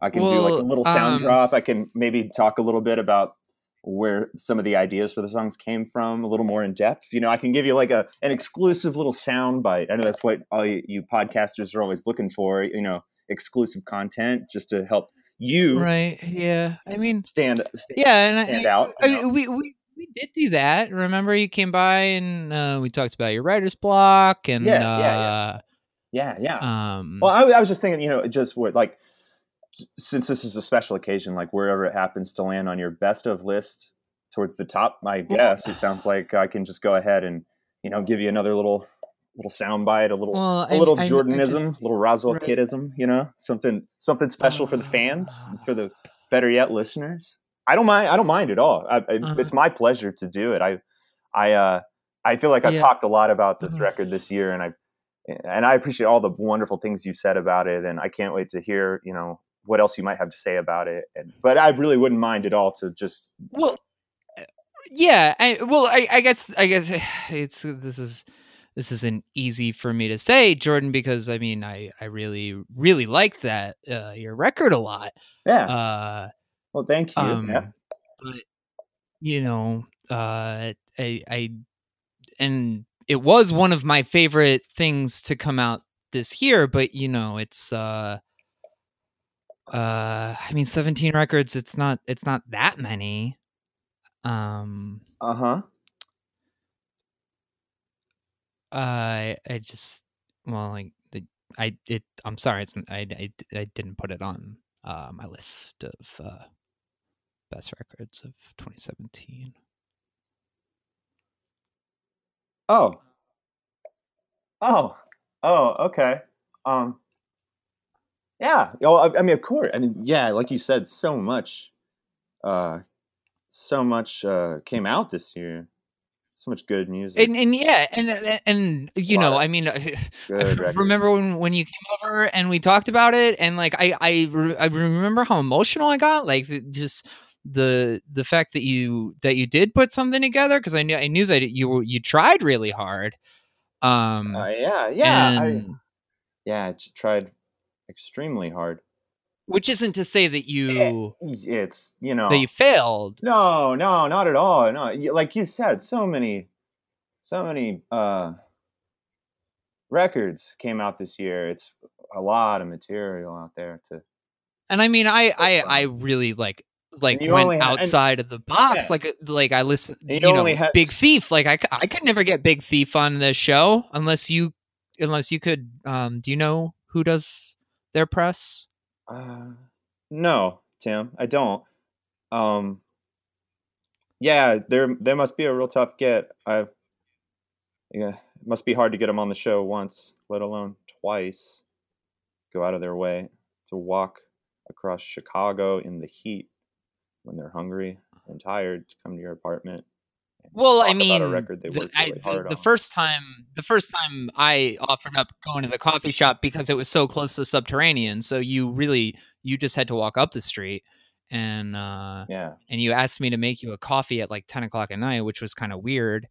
I can do like a little sound um, drop. I can maybe talk a little bit about where some of the ideas for the songs came from, a little more in depth. You know, I can give you like a an exclusive little sound bite. I know that's what all you, you podcasters are always looking for. You know, exclusive content just to help you Right. Yeah. I mean, stand, stand yeah, and stand I, out. I mean, we, we we did do that. Remember, you came by and uh, we talked about your writer's block and Yeah, yeah, yeah. yeah, yeah. uh, um, Well, I, I was just thinking, you know, just what like since this is a special occasion, like wherever it happens to land on your best of list towards the top, I guess it sounds like I can just go ahead and you know give you another little little soundbite, a little well, a little I, I- I Jordanism, just- a little Roswell right. Kiddism, you know, something something special for the fans, Ah. for the better yet listeners. I don't mind. I don't mind at all. I, I, Uh-huh. It's my pleasure to do it. I I uh I feel like I've Yeah. talked a lot about this Uh-huh. record this year, and I and I appreciate all the wonderful things you said about it, and I can't wait to hear you know what else you might have to say about it. And but I really wouldn't mind at all to just Well, uh, yeah. I well, I, I guess I guess [SIGHS] it's this is this isn't easy for me to say, Jordan, because I mean, I I really really like that uh, your record a lot. yeah. Uh, well, thank you. um, yeah. but you know, uh, I I and it was one of my favorite things to come out this year, but you know, it's uh. Uh, I mean, seventeen records. It's not. It's not that many. Um, Uh huh. I I just well like I it I'm sorry it's i i didn't put it on uh my list of uh best records of 2017. Oh. Oh. Oh. Okay. Um. Yeah. Oh, I, I mean, of course. I mean, yeah. Like you said, so much. Uh, so much uh came out this year. So much good music. And and yeah, and and, and you know, I mean [LAUGHS] good records. remember when when you came over and we talked about it and like I I re- I remember how emotional I got like just the the fact that you that you did put something together because I knew I knew that you were you tried really hard. Um Uh, yeah. Yeah. I, yeah. I tried extremely hard. Which isn't to say that you It's you know. that you failed. No, no, not at all. No, like you said, so many, so many uh, records came out this year. It's a lot of material out there to. And I mean I I. I really like like went had- and- outside of the box Yeah. like uh, like I listened And you, you know had Big Thief like I, I could never get Big Thief on the show unless you unless you could um do you know who does their press? Uh, no, Tim, I don't. Um, yeah, there there must be a real tough get. I've yeah, it must be hard to get them on the show once, let alone twice. Go out of their way to walk across Chicago in the heat when they're hungry and tired to come to your apartment. Well, I mean, a record they the, I- the- hard the on. first time, the first time I offered up going to the coffee shop because it was so close to Subterranean, so you really you just had to walk up the street, and uh, yeah, and you asked me to make you a coffee at like ten o'clock at night, which was kind of weird.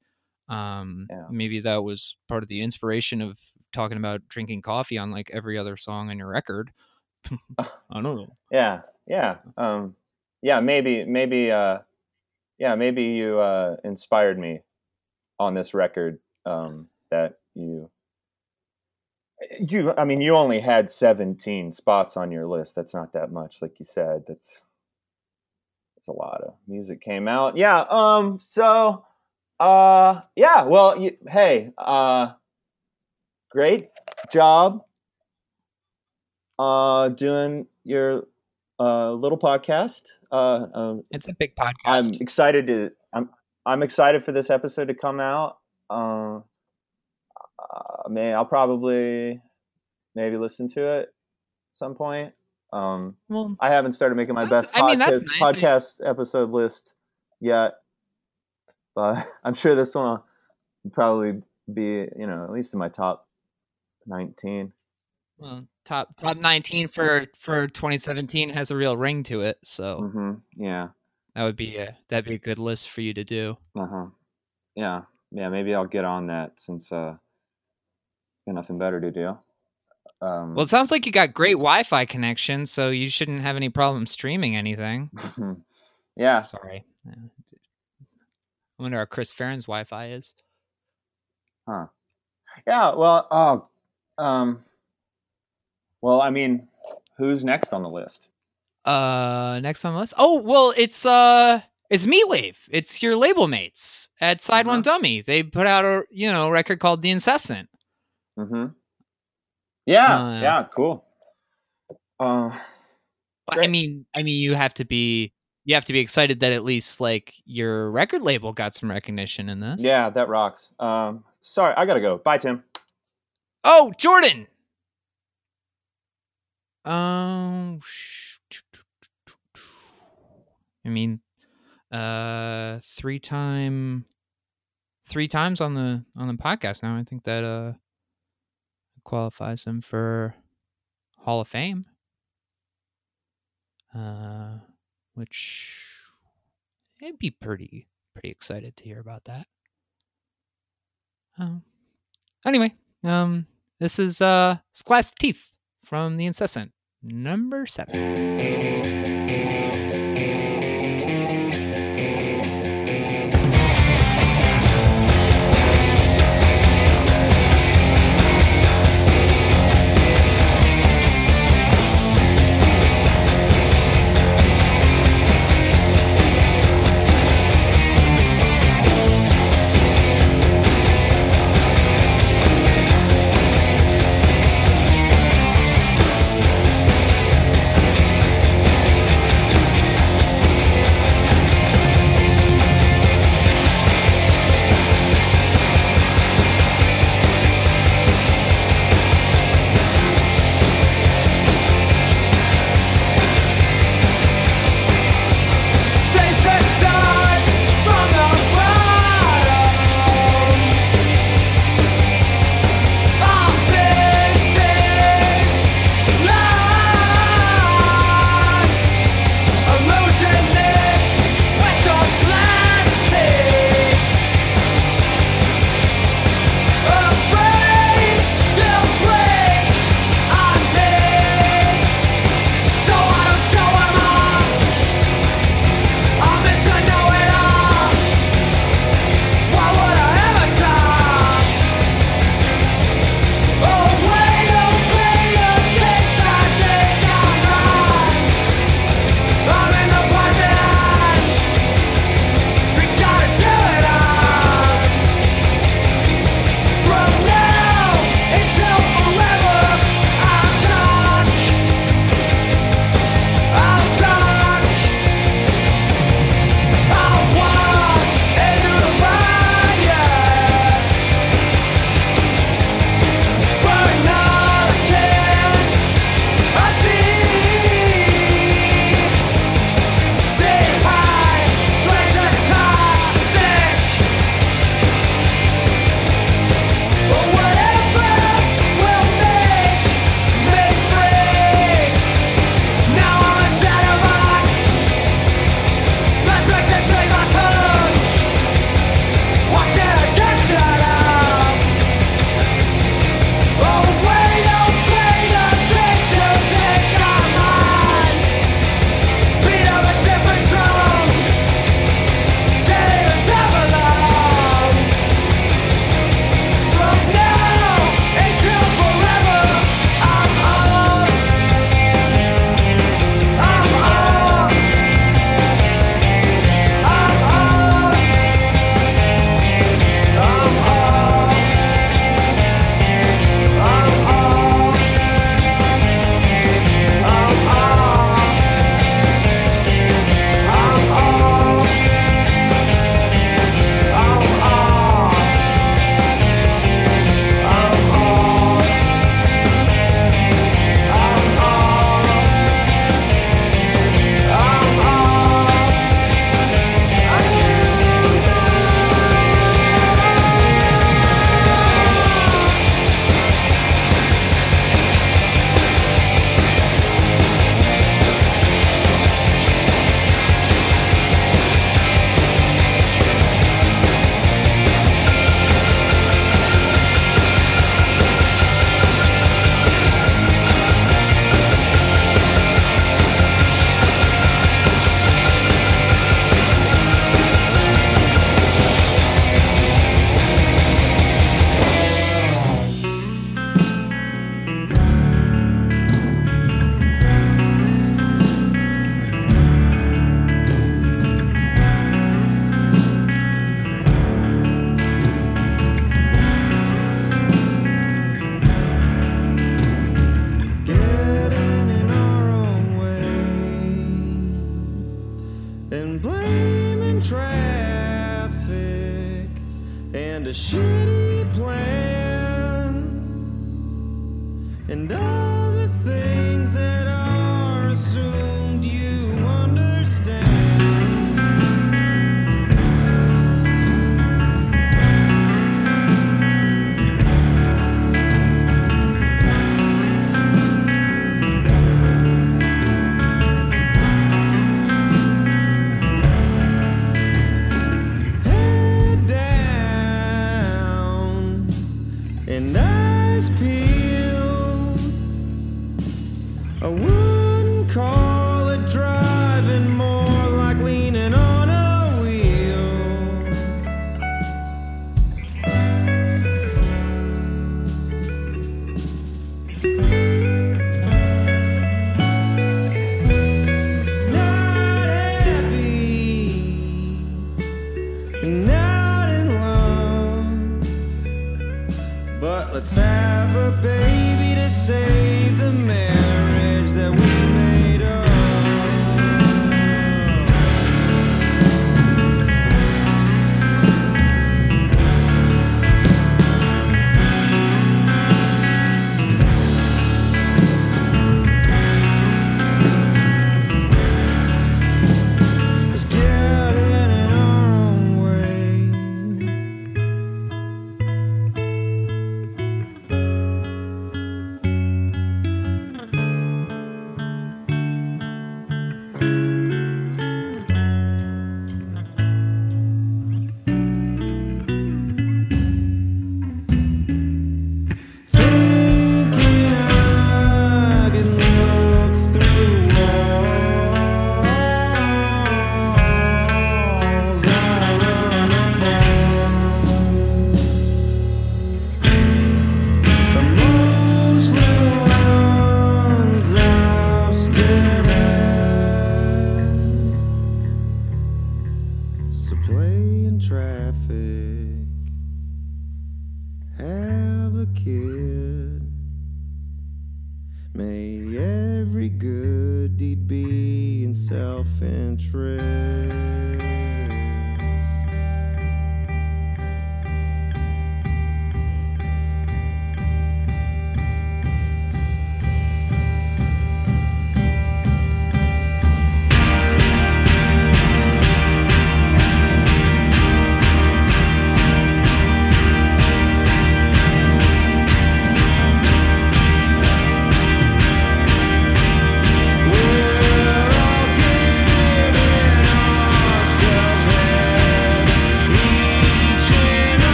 Um, Yeah. maybe that was part of the inspiration of talking about drinking coffee on like every other song on your record. [LAUGHS] [LAUGHS] I don't know. yeah, yeah, um, yeah. Maybe, maybe, uh, yeah, maybe you uh, inspired me on this record um, that you. You, I mean, you only had seventeen spots on your list. That's not that much, like you said. That's that's a lot of music came out. Yeah. Um. So, uh, yeah. Well, you, hey, uh, great job uh doing your uh little podcast uh um, It's a big podcast. i'm excited to i'm I'm excited for this episode to come out. Uh, uh, man, I'll probably maybe listen to it some point. Um, Well, I haven't started making my best I podcast, mean, nice. podcast episode list yet, but [LAUGHS] I'm sure this one will probably be, you know, at least in my top 19. Well, top top 19 for for 2017 has a real ring to it, so hmm Yeah. that would be a that'd be a good list for you to do. Uh huh. Yeah. Yeah. Maybe I'll get on that since uh, got nothing better to do. Um, Well, it sounds like you got great Wi-Fi connection, so you shouldn't have any problem streaming anything. yeah. Sorry. I wonder how Chris Farren's Wi-Fi is. Huh. Yeah. Well. Oh. Um. Well, I mean, who's next on the list? Uh, next on the list. Oh, well, it's uh, it's Meatwave. It's your label mates at Side One Dummy. They put out a you know record called The Incessant. Mm-hmm. Yeah. Uh, yeah. Cool. Uh. I mean, I mean, you have to be you have to be excited that at least like your record label got some recognition in this. Yeah, that rocks. Um. Sorry, I gotta go. Bye, Tim. Oh, Jordan. Um, I mean, uh, three time, three times on the on the podcast now. I think that uh qualifies him for Hall of Fame. Uh, which I'd be pretty pretty excited to hear about that. Um. Anyway, um, this is uh Glass Teeth from the Incessant, number seven.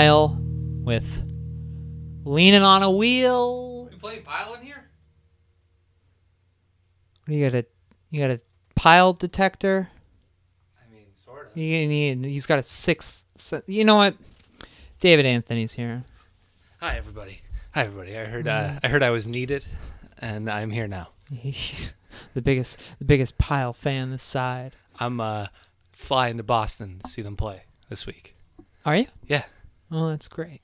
That with Leaning on a Wheel. We playing pile in here? You got a you got a pile detector? I mean, sort of. He, he, he's got a six. You know what? David Anthony's here. Hi, everybody. Hi, everybody. I heard. Uh, I heard I was needed, and I'm here now. [LAUGHS] the biggest the biggest pile fan this side. I'm uh, flying to Boston to see them play this week. Are you? Yeah. Oh, that's great.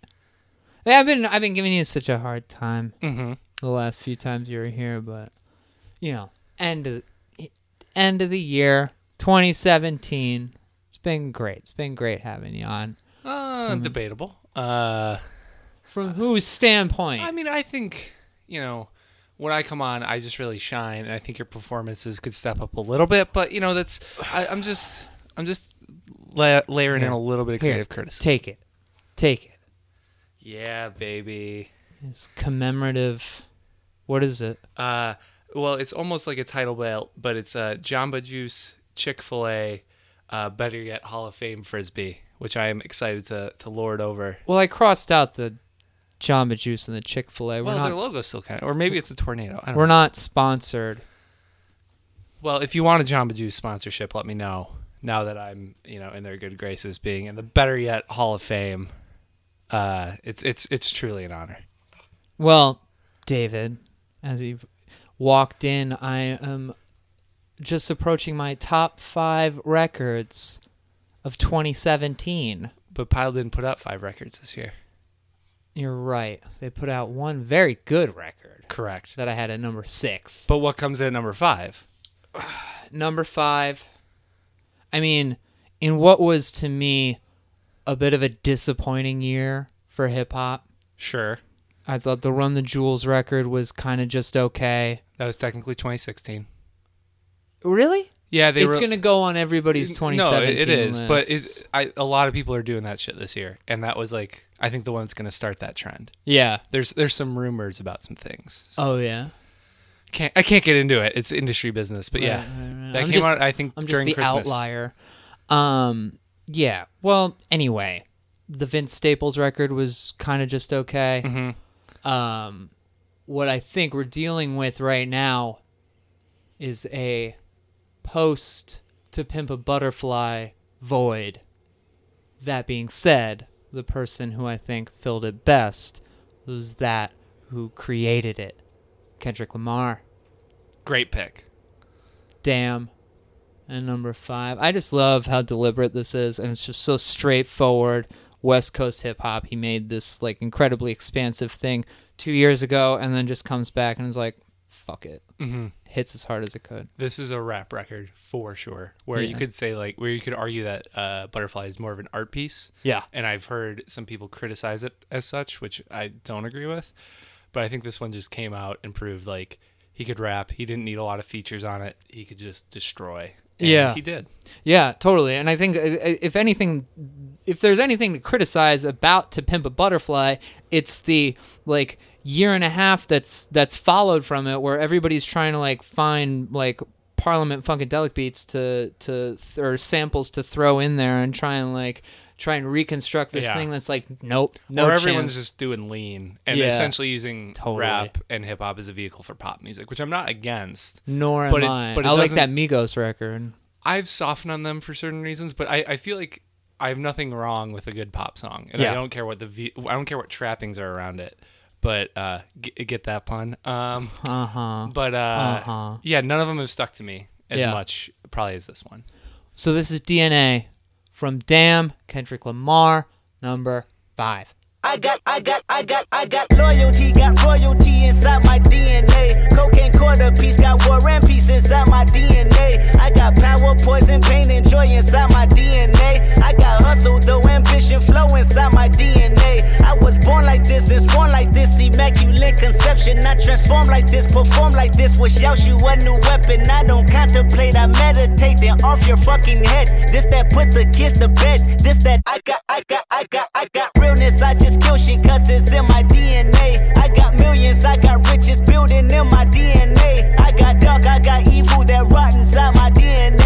Yeah, I've been I've been giving you such a hard time Mm-hmm. the last few times you were here, but you know, end of end of the year, 2017. It's been great. It's been great having you on. Uh, Some- debatable. Uh, From whose standpoint? I mean, I think you know when I come on, I just really shine, and I think your performances could step up a little bit. But you know, that's I, I'm just I'm just la- layering in a little bit of Here, creative criticism. Take it. Take it. yeah, baby. It's commemorative. What is it? Uh, well, it's almost like a title belt, but it's uh, Jamba Juice, Chick Fil A, uh, better yet, Hall of Fame frisbee, which I am excited to to lord over. Well, I crossed out the Jamba Juice and the Chick Fil A. We're well, their not. logo's still kind of, or maybe it's a tornado. I don't We're know. not sponsored. Well, if you want a Jamba Juice sponsorship, let me know. Now that I'm, you know, in their good graces, being in the better yet Hall of Fame, uh, it's it's it's truly an honor. Well, David, as you've walked in, I am just approaching my top five records of 2017. But Pile didn't put out five records this year. You're right. They put out one very good record Correct. that I had at number six. But what comes in at number five? [SIGHS] Number five, I mean, in what was to me a bit of a disappointing year for hip hop, Sure, I thought the Run the Jewels record was kind of just okay. that was technically 2016. Really? Yeah, they it's were. gonna go on everybody's 2017 No, it, is, but lists. it's I, a lot of people are doing that shit this year, and that was like I think the one that's going to start that trend. yeah. There's there's some rumors about some things. So Oh yeah. can't I can't get into it. It's industry business, but yeah, Right, right, right. that I'm came just- out I think I'm just during the Christmas. outlier. Um. Yeah. Well. Anyway, the Vince Staples record was kind of just okay. Mhm. Um, what I think we're dealing with right now is a post to Pimp a Butterfly void. That being said, the person who I think filled it best was that who created it, Kendrick Lamar. Great pick. Damn, And number five, I just love how deliberate this is, and it's just so straightforward. West Coast hip hop. He made this like incredibly expansive thing two years ago, and then just comes back and is like, "Fuck it," hmm hits as hard as it could. This is a rap record for sure. Where you could say like, where you could argue that uh, Butterfly is more of an art piece. Yeah, and I've heard some people criticize it as such, which I don't agree with. But I think this one just came out and proved like he could rap. He didn't need a lot of features on it. He could just destroy. And Yeah. he did. Yeah, totally. And I think uh, uh, if anything, if there's anything to criticize about To Pimp a Butterfly, it's the like year and a half that's that's followed from it, where everybody's trying to like find like Parliament Funkadelic beats to to th- or samples to throw in there and try and like try and reconstruct this Yeah. thing that's like nope, no or everyone's chance. just doing lean and Yeah. essentially using Totally. rap and hip hop as a vehicle for pop music, which I'm not against. Nor but am it- I. but it I like doesn't- that Migos record. I've softened on them for certain reasons, but I, I feel like I have nothing wrong with a good pop song, and Yeah. I don't care what the v- I don't care what trappings are around it. But uh, get, get that pun. Um, Uh huh. but uh, Uh-huh. yeah, none of them have stuck to me as Yeah. much probably as this one. So this is DNA from Damn Kendrick Lamar, number five. I got, I got, I got, I got loyalty, got royalty inside my DNA. Cocaine quarter piece, got war and peace inside my DNA. I got power, poison, pain, and joy inside my DNA. I got hustle, though ambition, flow inside my DNA. I was born like this and sworn like this, immaculate conception. I transform like this, perform like this, out you a new weapon. I don't contemplate, I meditate, then off your fucking head. This that put the kids to bed. This that I got, I got, I got, I got realness. I just kill shit cause it's in my DNA. I got millions, I got riches building in my DNA. I got dark, I got evil that rot inside my DNA.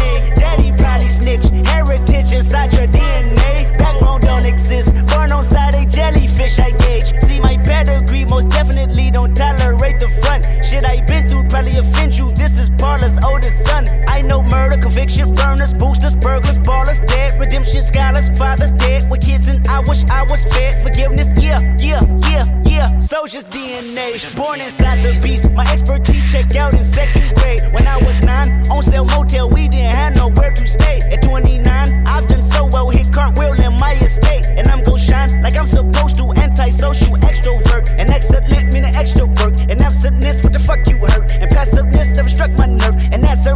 Snitch, heritage inside your DNA. Backbone don't exist, born on side a jellyfish I gauge. See my pedigree, most definitely don't tolerate the front. Shit I been through probably offend you. This is Paula's oldest son. I know murder, conviction, burners, boosters, burglars, ballers, dead, redemption, scholars, fathers dead with kids, and I wish I was fed. Forgiveness, yeah, yeah, yeah, yeah. Soldier's DNA, born inside the beast. My expertise checked out in second grade. When I was nine, on sale motel, we didn't have nowhere to stay. At 29, I've done so well, hit cartwheel in my estate, and I'm gon' shine like I'm supposed to. Antisocial extrovert, and excellent meaning extra work, and absentness, what the fuck you hurt, and passiveness never struck my nerve, and that's a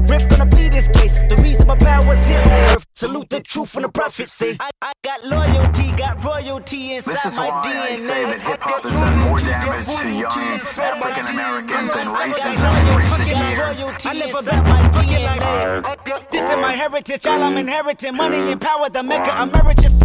this case. The reason my power's here on earth, salute the truth from the prophets say. I, I got loyalty, got royalty inside This is my why DNA. I say that hip hop has done more damage to young African Americans than racism in recent years. I live about my DNA. This is my heritage, all I'm mm. inheriting. Money and mm. power, the mecca mm. emeritus.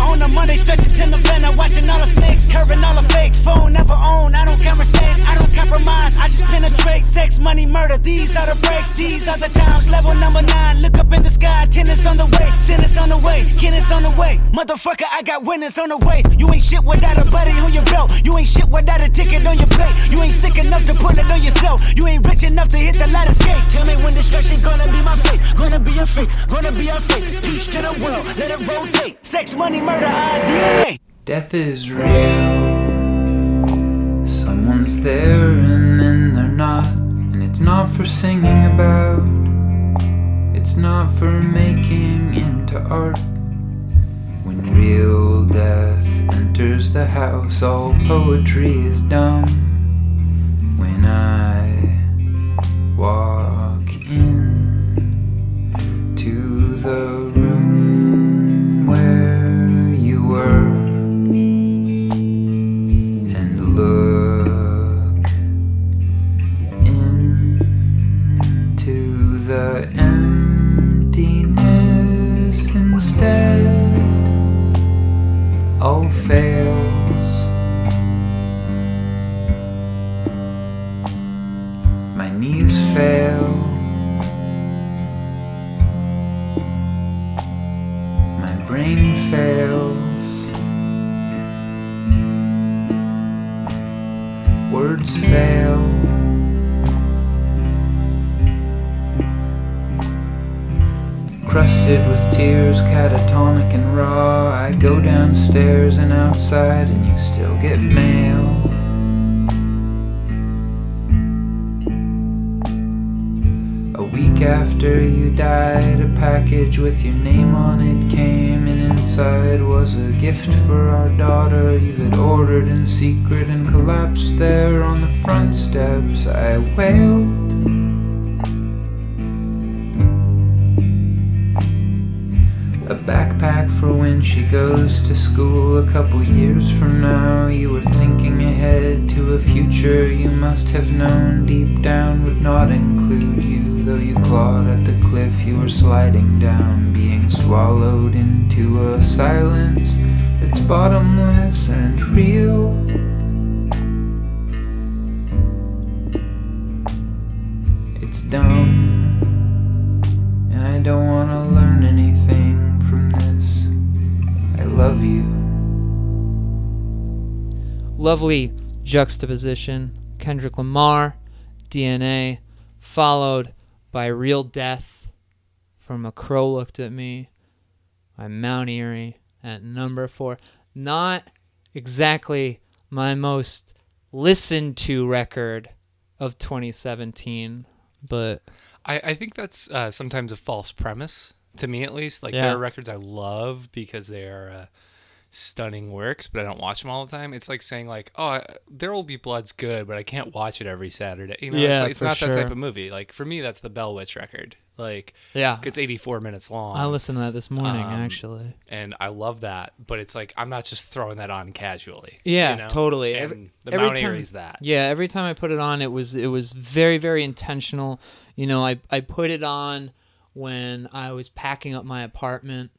on a Monday, stretching to November, watching all the snakes, curving all the fakes, phone never own, I just penetrate, sex, money, murder, these are the breaks, these are the times, level number nine, look up in the sky, tennis on the way, sinners on the way, kenneth on the way, motherfucker, I got winners on the way, you ain't shit without a buddy on your belt, you ain't shit without a ticket on your plate, you ain't sick enough to pull it on yourself, you ain't rich enough to hit the ladder skate, tell me when destruction gonna be my fate, gonna be a fate, gonna be a fate, peace to the world, let it rotate, sex, money, murder, DNA. Death is real. There and then they're not. And it's not for singing about, it's not for making into art. When real death enters the house, all poetry is dumb. When I walk in to the fail. Crusted with tears, catatonic and raw. I go downstairs and outside, and you still get mail. Week after you died, a package with your name on it came, and inside was a gift for our daughter you had ordered in secret and collapsed there on the front steps. I wailed. A backpack for when she goes to school a couple years from now. You were thinking ahead to a future you must have known deep down would not include you. Though you clawed at the cliff you were sliding down, being swallowed into a silence that's bottomless and real. It's dumb, and I don't want to learn anything from this. I love you. Lovely juxtaposition. Kendrick Lamar, DNA, followed by Real Death from A Crow Looked at Me by Mount Eerie at number four. Not exactly my most listened to record of 2017, but I, I think that's uh, sometimes a false premise to me, at least. Like Yeah. there are records I love because they are uh, stunning works, but I don't watch them all the time. It's like saying like, oh, I, There Will Be Blood's good, but I can't watch it every Saturday. You know, Yeah, it's, like, it's not that type of movie. Like for me, that's the Bell Witch record. Like yeah. it's 84 minutes long. I listened to that this morning, Um, actually. and I love that, but it's like I'm not just throwing that on casually. Yeah, you know? totally. And Every- the every Mount time- that. Yeah, every time I put it on, it was it was very very intentional. You know, I I put it on when I was packing up my apartment,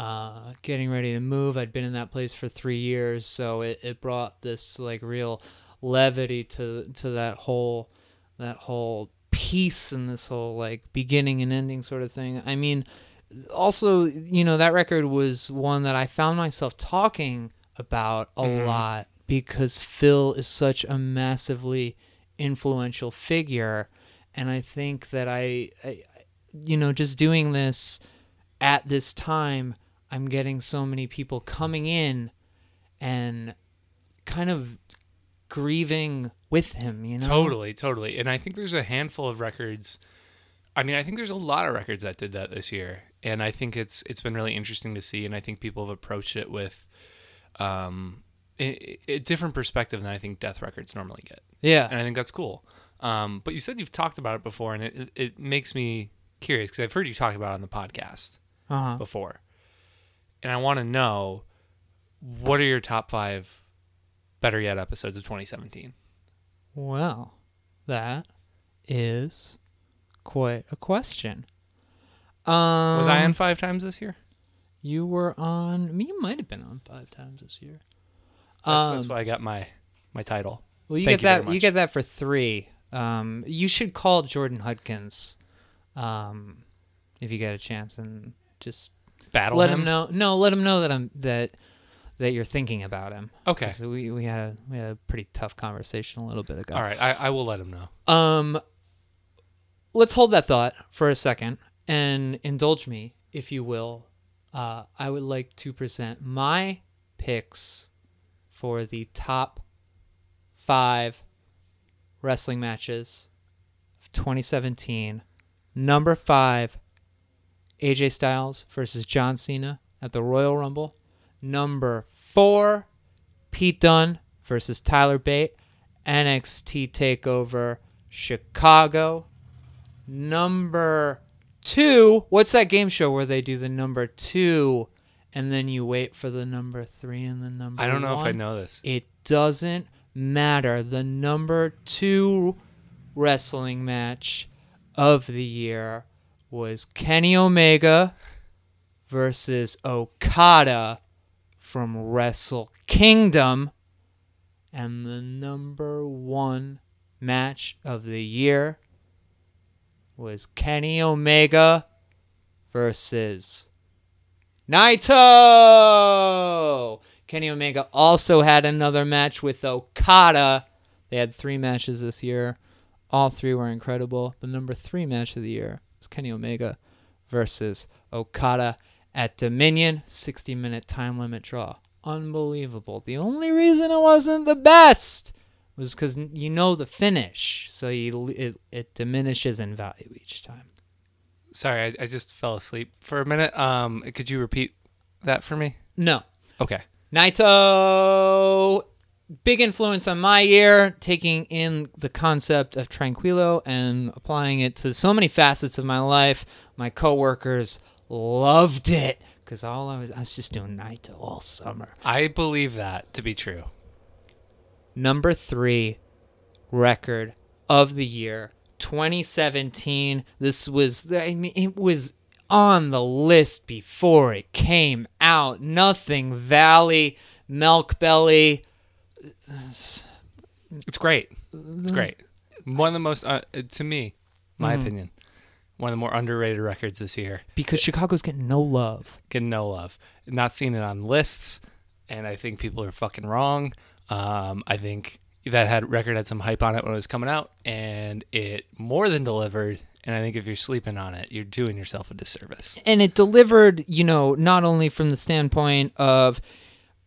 uh, getting ready to move. I'd been in that place for three years, so it, it brought this like real levity to to that whole that whole piece and this whole like beginning and ending sort of thing. I mean, also, you know, that record was one that I found myself talking about a lot because Phil is such a massively influential figure. And I think that I, I you know, just doing this at this time, I'm getting so many people coming in and kind of grieving with him, you know? Totally, totally. And I think there's a handful of records. I mean, I think there's a lot of records that did that this year, and I think it's it's been really interesting to see. And I think people have approached it with um, a, a different perspective than I think death records normally get, Yeah. and I think that's cool. Um, but you said you've talked about it before, and it it, it makes me curious because I've heard you talk about it on the podcast Uh-huh. before, and I want to know what are your top five, better yet, episodes of 2017. Well, that is quite a question. Um, Was I on five times this year? You were on. You might have been on five times this year. That's, that's Um, why I got my my title. Well, you Thank get you that. You, get that for three. Um, you should call Jordan Hudkins, um, if you get a chance, and just Battle let him? him know. No, let him know that I'm that that you're thinking about him. Okay. 'Cause we we had a we had a pretty tough conversation a little bit ago. All right, I, I will let him know. Um, let's hold that thought for a second and indulge me, if you will. Uh, I would like to present my picks for the top five wrestling matches of 2017. Number five, AJ Styles versus John Cena at the Royal Rumble. Number four, Pete Dunne versus Tyler Bate, NXT Takeover Chicago. Number two, what's that game show where they do the number two and then you wait for the number three and the number I don't know if I know this. It doesn't matter. The number two wrestling match of the year was Kenny Omega versus Okada from Wrestle Kingdom. And the number one match of the year was Kenny Omega versus Naito. Kenny Omega also had another match with Okada. They had three matches this year. All three were incredible. The number three match of the year was Kenny Omega versus Okada at Dominion. 60 minute time limit draw. Unbelievable. The only reason it wasn't the best was because you know the finish, so you, it, it diminishes in value each time. Sorry, I, I just fell asleep for a minute. Um, could you repeat that for me? No. Okay. Naito, big influence on my year, taking in the concept of Tranquilo and applying it to so many facets of my life. My coworkers loved it because all I was I was just doing Naito all summer. I believe that to be true. Number three record of the year, 2017. This was I mean it was on the list before it came out. Nothing Valley, Milk Belly. It's great. It's great. One of the most, uh, to me, my Mhm. opinion, one of the more underrated records this year. Because Chicago's getting no love. Getting no love. Not seeing it on lists, and I think people are fucking wrong. Um, I think that had record had some hype on it when it was coming out, and it more than delivered. And I think if you're sleeping on it, you're doing yourself a disservice. and it delivered you know not only from the standpoint of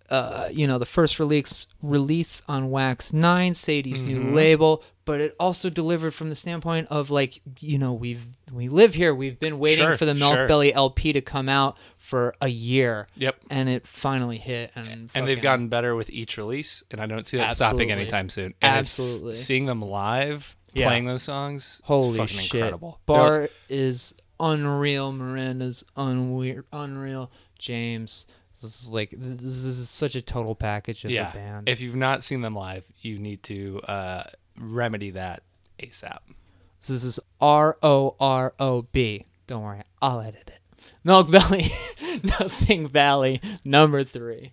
uh, you know the first release release on wax 9 sadie's new Mhm. label but it also delivered from the standpoint of like you know we've we live here we've been waiting Sure, for the milk sure. belly lp to come out for a year Yep. and it finally hit and and they've gotten better with each release, and I don't see that stopping anytime soon. And Absolutely. seeing them live Yeah. playing those songs, holy fucking shit incredible. bart is unreal miranda's unweird unreal james this is like this is such a total package of yeah, the band if you've not seen them live, you need to uh, remedy that ASAP. So this is R O R O B. Don't worry, I'll edit it. Melkbelly, [LAUGHS] Nothing Valley, number three.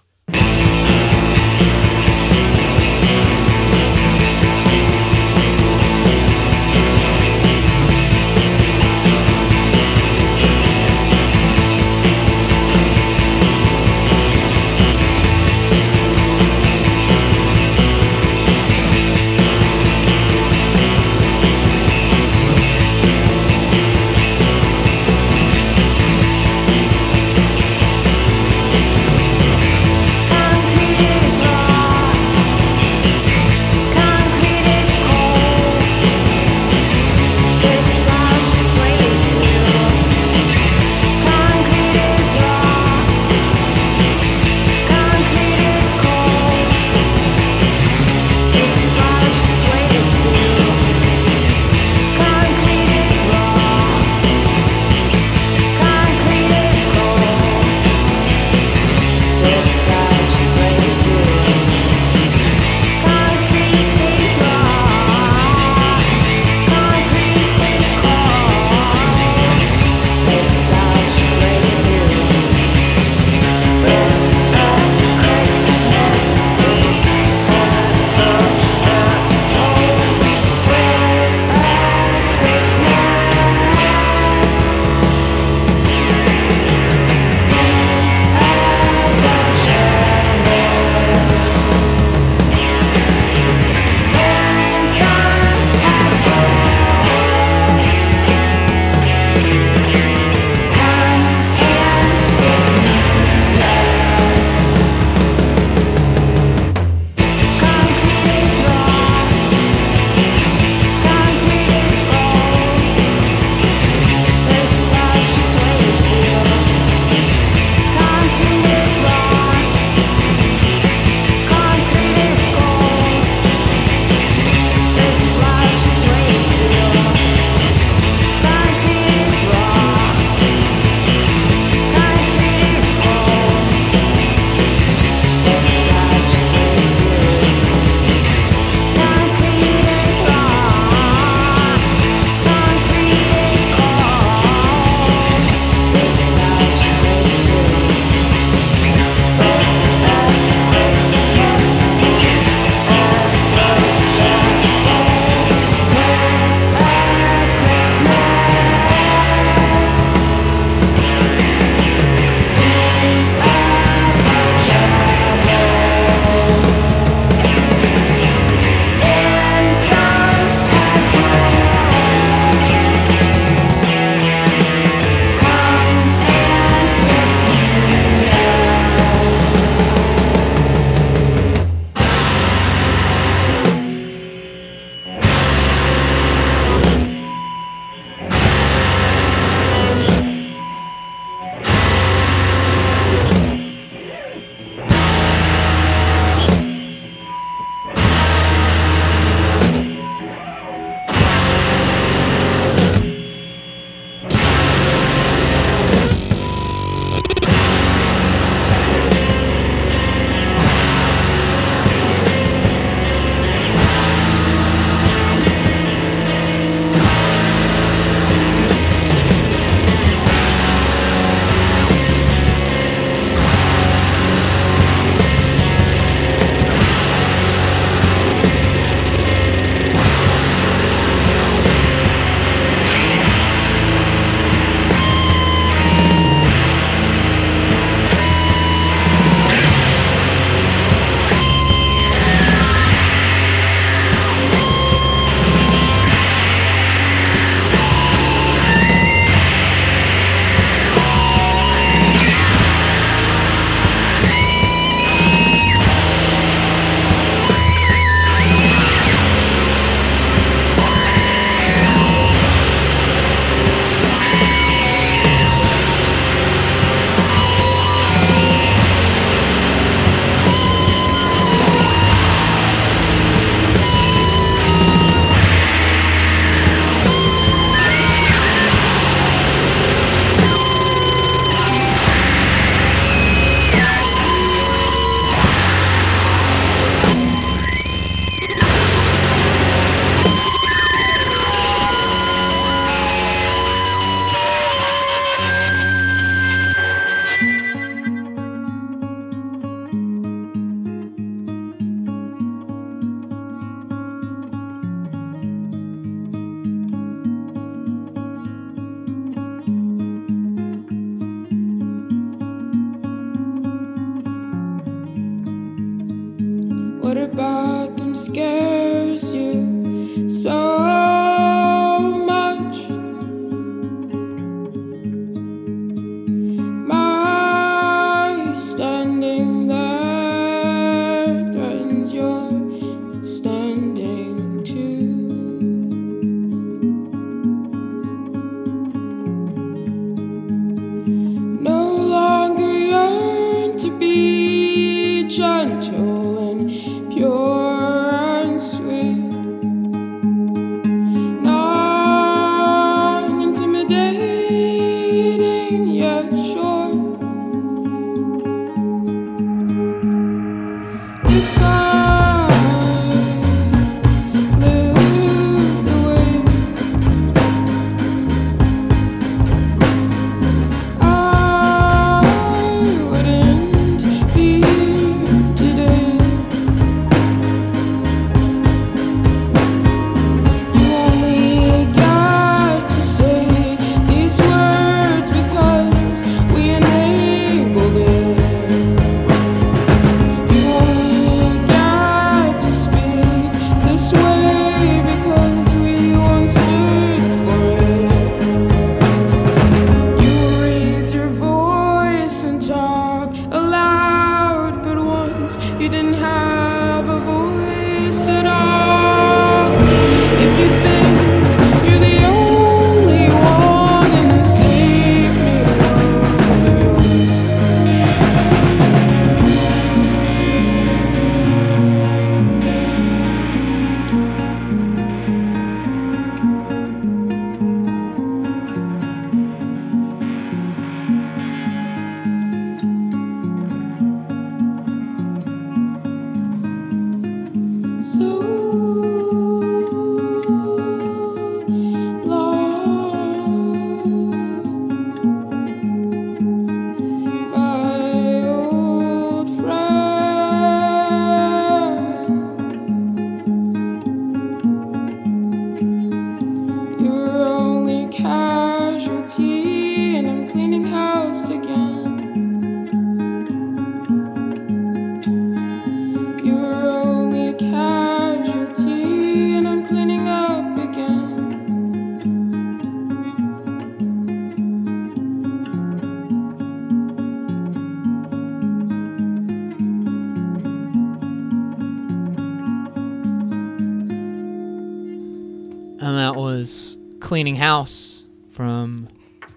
Cleaning House from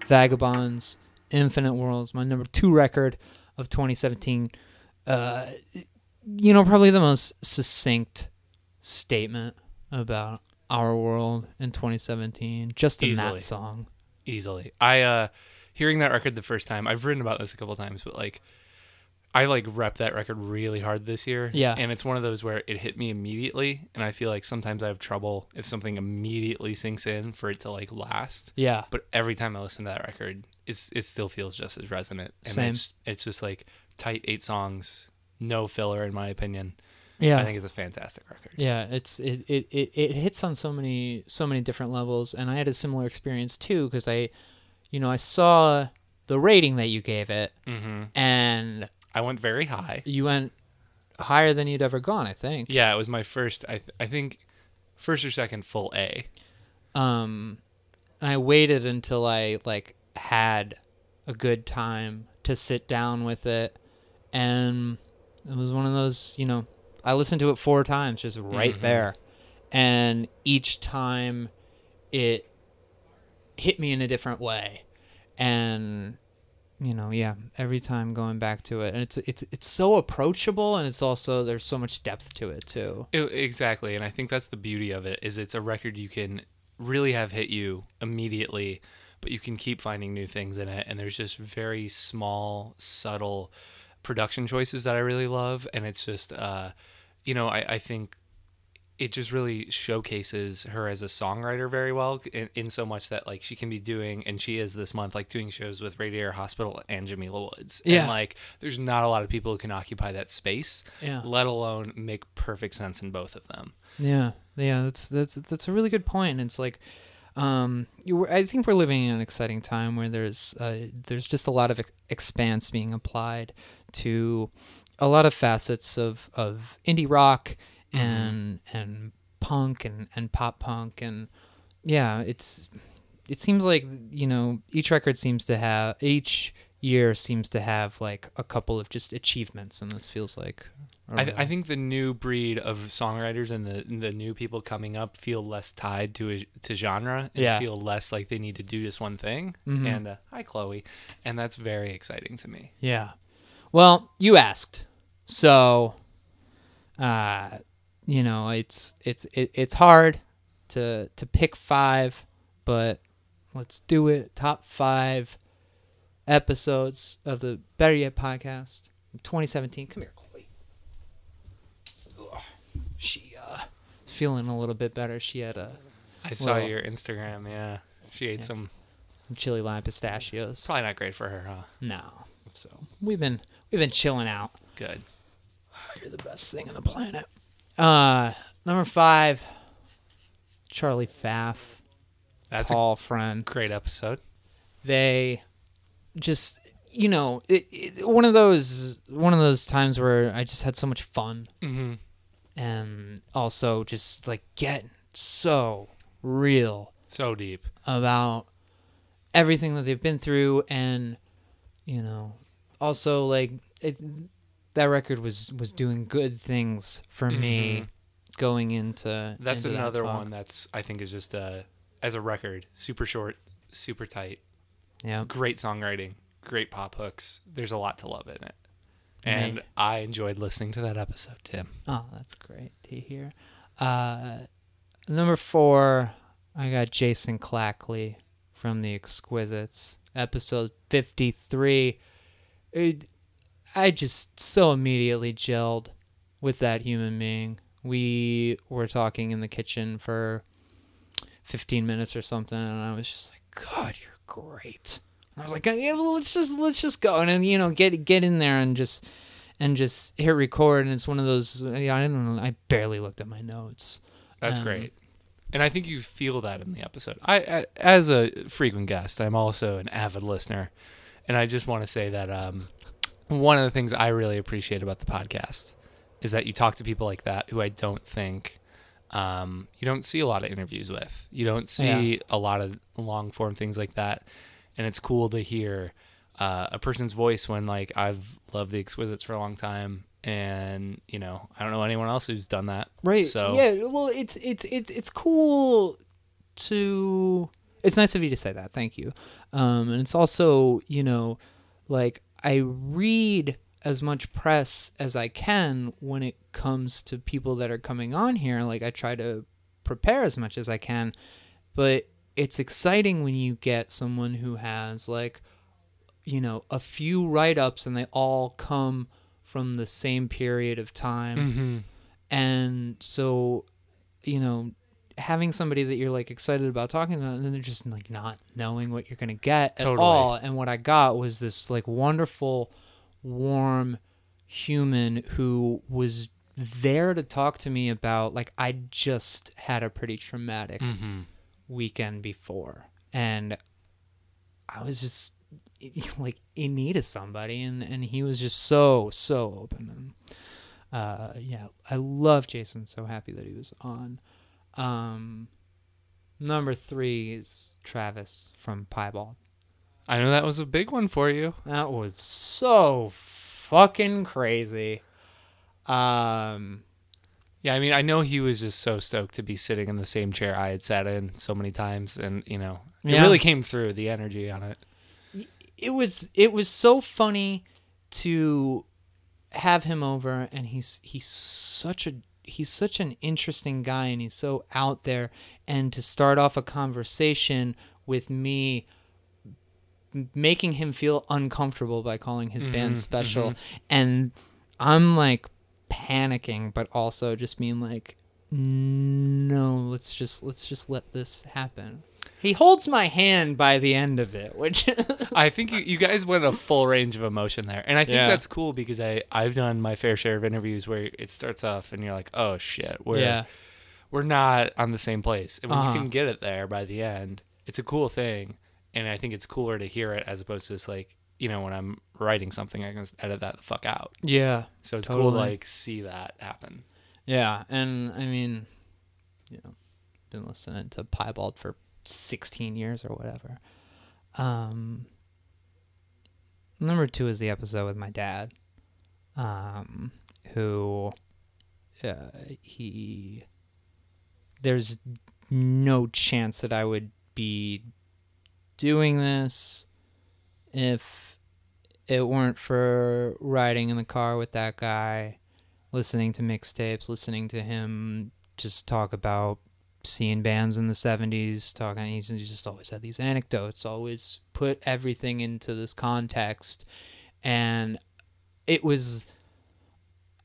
Vagabon's Infinite Worlds, my number two record of 2017. Uh, you know, probably the most succinct statement about our world in 2017, just in Easily. that song. easily. I uh hearing that record the first time, I've written about this a couple times, but like I like rep that record really hard this year. Yeah. And it's one of those where it hit me immediately and I feel like sometimes I have trouble if something immediately sinks in for it to like last. Yeah. But every time I listen to that record, it's it still feels just as resonant. And Same. it's it's just like tight eight songs, no filler in my opinion. Yeah. I think it's a fantastic record. Yeah, it's it, it, it, it hits on so many so many different levels, and I had a similar experience too because I, you know, I saw the rating that you gave it, Mhm. and I went very high. you went higher than you'd ever gone, I think. Yeah, it was my first I th- I think first or second full A. Um, and I waited until I like had a good time to sit down with it, and it was one of those, you know, I listened to it four times, just right Mhm. there, and each time it hit me in a different way, and you know, yeah, every time going back to it, and it's it's it's so approachable, and it's also there's so much depth to it too. It- exactly, and I think that's the beauty of it is it's a record you can really have hit you immediately, but you can keep finding new things in it, and there's just very small, subtle production choices that I really love, and it's just, uh, you know, I, I think it just really showcases her as a songwriter very well in, in so much that like she can be doing and she is this month like doing shows with Radiator Hospital and Jamila Woods. Yeah. And like there's not a lot of people who can occupy that space, Yeah. let alone make perfect sense in both of them. Yeah, yeah, that's that's that's a really good point. And it's like, um, you I think we're living in an exciting time where there's uh, there's just a lot of ex- expanse being applied to a lot of facets of of indie rock and and punk and and pop punk and yeah, it's it seems like you know each record seems to have each year seems to have like a couple of just achievements, and this feels like. I, real- I think the new breed of songwriters and the the new people coming up feel less tied to a, to genre and Yeah. feel less like they need to do just one thing. Mhm. And uh, hi, Chloe, and that's very exciting to me. Yeah. Well, you asked. So uh you know, it's it's it, it's hard to to pick 5, but let's do it. Top 5 episodes of the Better Yet podcast 2017. Come here, Chloe. Ugh. She uh feeling a little bit better. She had a I saw Well- your Instagram. Yeah, she ate some. some chili lime pistachios. Probably not great for her, huh? No. So, we've been we've been chilling out. Good. You're the best thing on the planet. Uh, number five, Charlie Pfaff. That's tall friend. great episode. They just, you know, it, it, one of those one of those times where I just had so much fun, Mm-hmm. and also just like getting so real So deep. about everything that they've been through and you know also like it, that record was was doing good things for me Mhm. going into That's into that another talk. one that's I think is just uh as a record, super short, super tight. Yeah. Great songwriting, great pop hooks. There's a lot to love in it. Right. And I enjoyed listening to that episode, Tim. oh that's great to hear uh number four i got jason clackley from the exquisites episode 53 it, i just so immediately gelled with that human being we were talking in the kitchen for 15 minutes or something and i was just like god you're great and i was like yeah, well, let's just let's just go and then you know get get in there and just and just hit record and it's one of those yeah, i don't know i barely looked at my notes That's Um, great. And I think you feel that in the episode. I, I as a frequent guest, I'm also an avid listener. And I just want to say that um, one of the things I really appreciate about the podcast is that you talk to people like that who I don't think um, you don't see a lot of interviews with. You don't see a lot of long form things like that. And it's cool to hear uh, a person's voice when like I've loved the Exquisites for a long time, and you know I don't know anyone else who's done that. right So yeah well it's it's it's it's cool to it's nice of you to say that thank you um and it's also you know like i read as much press as i can when it comes to people that are coming on here. Like i try to prepare as much as i can but it's exciting when you get someone who has like you know a few write-ups and they all come from the same period of time. Hmm and so you know having somebody that you're like excited about talking about and then they're just like not knowing what you're gonna get at all. And what i got was this like wonderful warm human who was there to talk to me about like i just had a pretty traumatic hmm weekend before. And i was just [LAUGHS] like in need of somebody and and he was just so so open. And uh yeah i love jason. So happy that he was on um number three is travis from piebald I know that was a big one for you. that was so fucking crazy um Yeah, I mean, I know he was just so stoked to be sitting in the same chair I had sat in so many times, and you know, it Yeah. really came through the energy on it. it was it was so funny to have him over and he's he's such a he's such an interesting guy and he's so out there. And to start off a conversation with me making him feel uncomfortable by calling his band Mhm, special. mhm. and I'm like panicking but also just being like no let's just let's just let this happen he holds my hand by the end of it which [LAUGHS] I think you, you guys went a full range of emotion there, and I think Yeah. that's cool because I I've done my fair share of interviews where it starts off and you're like, oh shit, we're Yeah. we're not on the same place, and when Uh-huh. you can get it there by the end, it's a cool thing, and I think it's cooler to hear it as opposed to just like you know when I'm writing something, I can just edit that the fuck out. Yeah. So it's cool to totally. like see that happen. Yeah, and I mean, you know, been listening to Piebald for 16 years or whatever. Um, number two is the episode with my dad, um, who uh, he there's no chance that I would be doing this if it weren't for riding in the car with that guy, listening to mixtapes, listening to him just talk about seeing bands in the 70s, talking he's he just always had these anecdotes, always put everything into this context. And it was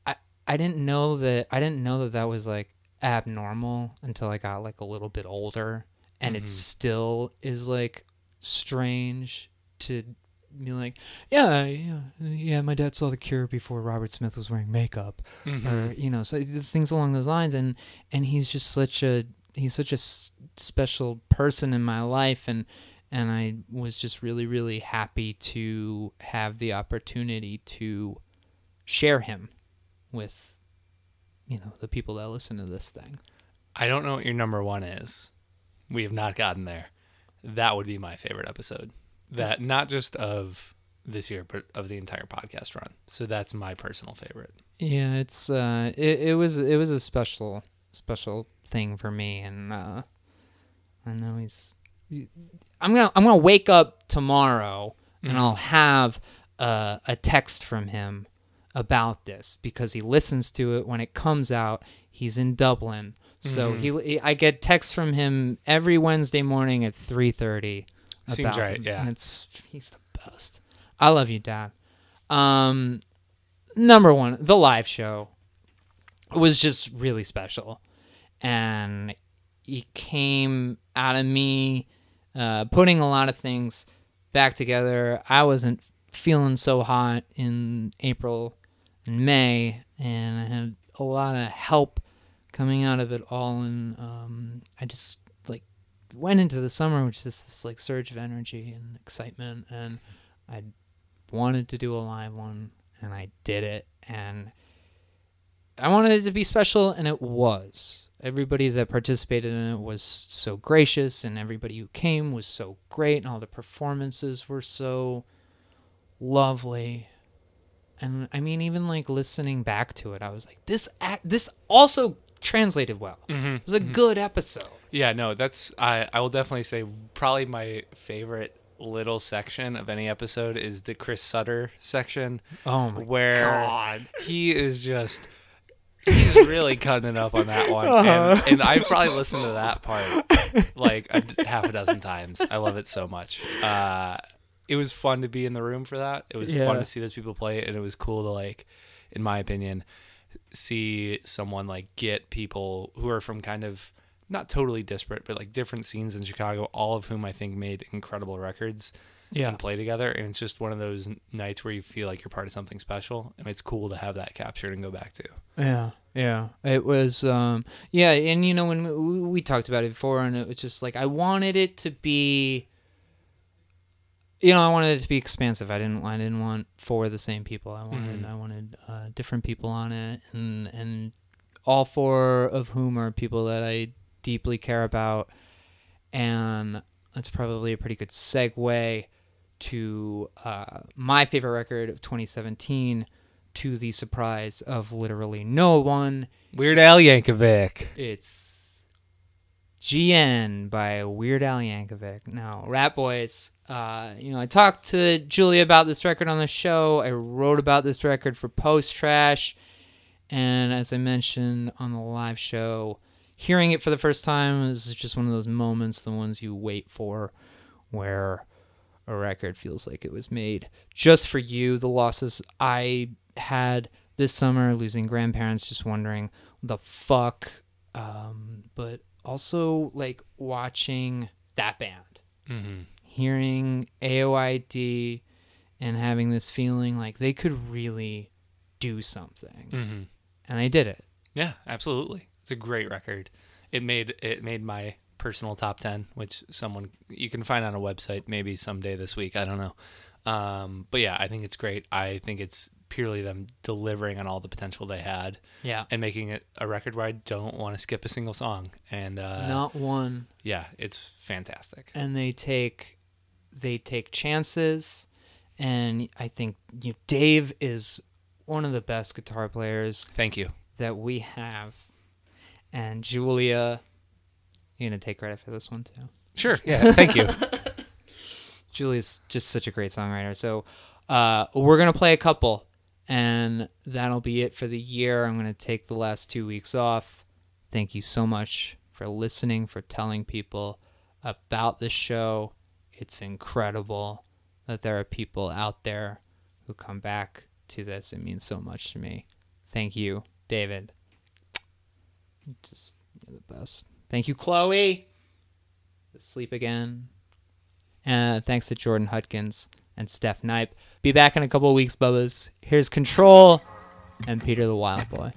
I I didn't know that I didn't know that that was like abnormal until I got like a little bit older. And it mm-hmm. still is like strange to be like yeah yeah yeah my dad saw the cure before Robert Smith was wearing makeup or mm-hmm. you know so th- things along those lines. And and he's just such a he's such a s- special person in my life and and I was just really really happy to have the opportunity to share him with you know the people that listen to this thing I don't know what your number one is. We have not gotten there. That would be my favorite episode. That not just of this year, but of the entire podcast run. So that's my personal favorite. Yeah, it's uh it, it was it was a special special thing for me and uh I know he's I'm to I'm to wake up tomorrow and I'll have uh, a text from him about this because he listens to it when it comes out. He's in Dublin. So he, he I get texts from him every Wednesday morning at 3:30 Seems right, him. yeah. And It's he's the best. I love you, Dad. Um number 1, the live show was just really special. And it came out of me uh, putting a lot of things back together. I wasn't feeling so hot in April and May, and I had a lot of help coming out of it all. And um, I just like went into the summer which is this like surge of energy and excitement, and I wanted to do a live one, and I did it, and I wanted it to be special, and it was. Everybody that participated in it was so gracious, and everybody who came was so great, and all the performances were so lovely. And I mean, even like listening back to it, I was like, this act, this also translated well. Mm-hmm, it was a mm-hmm. good episode. Yeah, no, that's I I will definitely say probably my favorite little section of any episode is the Chris Sutter section. Oh my where God. he is just he's really cutting it up on that one. And, and I probably listened to that part like a half a dozen times. I love it so much. Uh it was fun to be in the room for that. It was fun to see those people play it and it was cool to like in my opinion see someone like get people who are from kind of not totally disparate, but like different scenes in Chicago, all of whom I think made incredible records Yeah. and play together. And it's just one of those nights where you feel like you're part of something special. And it's cool to have that captured and go back to. Yeah, yeah. It was, um, yeah, and you know when we, we talked about it before, and it was just like I wanted it to be, you know, I wanted it to be expansive. I didn't, I didn't want four of the same people. I wanted, I wanted uh, different people on it, and and all four of whom are people that I deeply care about, and that's probably a pretty good segue to uh, my favorite record of 2017 to the surprise of literally no one. Weird Al Yankovic. It's GN by Weird Al Yankovic. Now, Ratboys, uh, you know, I talked to Julia about this record on the show. I wrote about this record for Post Trash. And as I mentioned on the live show, hearing it for the first time is just one of those moments, the ones you wait for, where a record feels like it was made just for you. The losses I had this summer, losing grandparents, just wondering the fuck. Um, but also like watching that band, Mm-hmm. hearing AOID, and having this feeling like they could really do something, Mm-hmm. and they did it. Yeah, absolutely. It's a great record. It made it made my personal top ten, which someone you can find on a website maybe someday this week. I don't know. Um, but yeah, I think it's great. I think it's purely them delivering on all the potential they had Yeah. and making it a record where I don't want to skip a single song. And uh, Not one. yeah, it's fantastic. and they take they take chances and I think you know, Dave is one of the best guitar players Thank you. that we have. And Julia you gonna take credit for this one too. Sure. [LAUGHS] Yeah. Thank you. [LAUGHS] Julie's just such a great songwriter. So uh, we're gonna play a couple, and that'll be it for the year. I'm gonna take the last two weeks off. Thank you so much for listening, for telling people about the show. It's incredible that there are people out there who come back to this. It means so much to me. Thank you, David. Just you're the best. Thank you, Chloe. Sleep again. And thanks to Jordan Hutkins and Steph Knipe. Be back in a couple weeks, Bubbas. Here's Control and Peter the Wild Boy.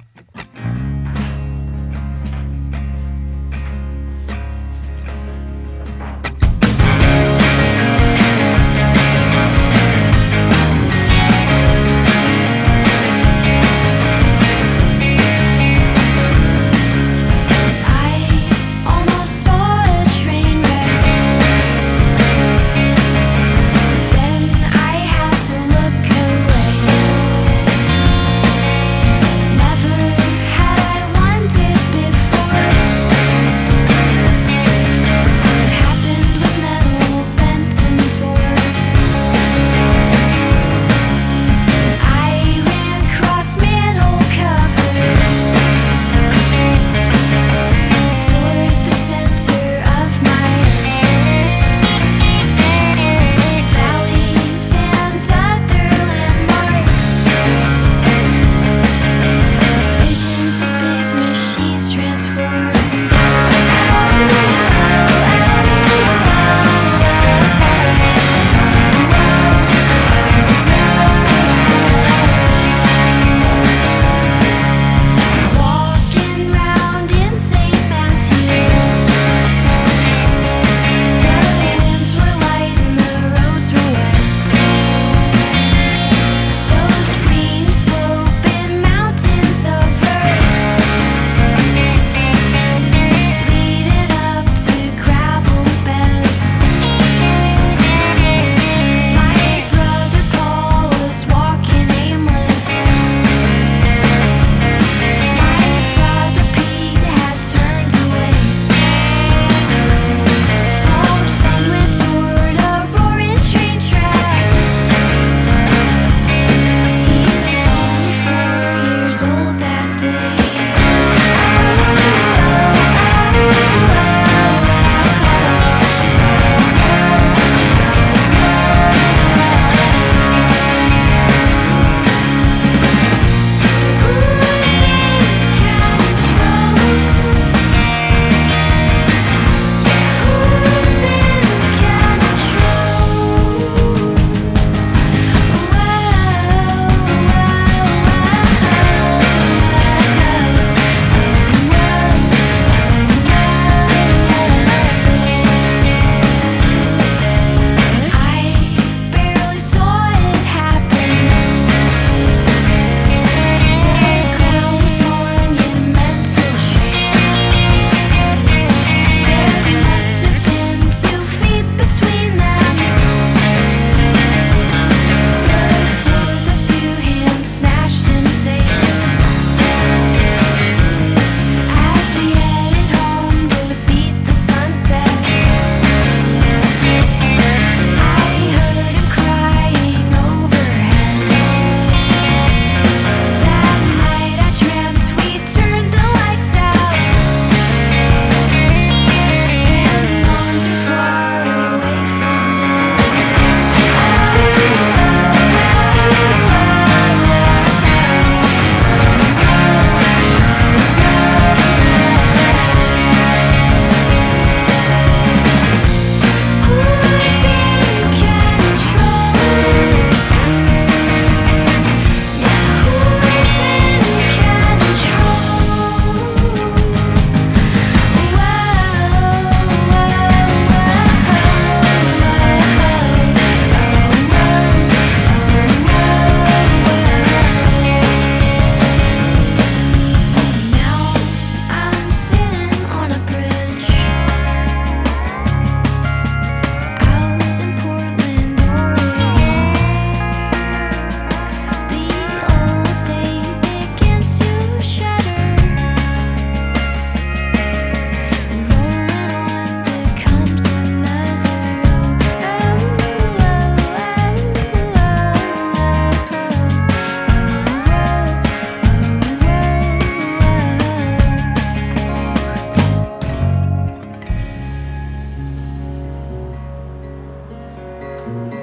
嗯。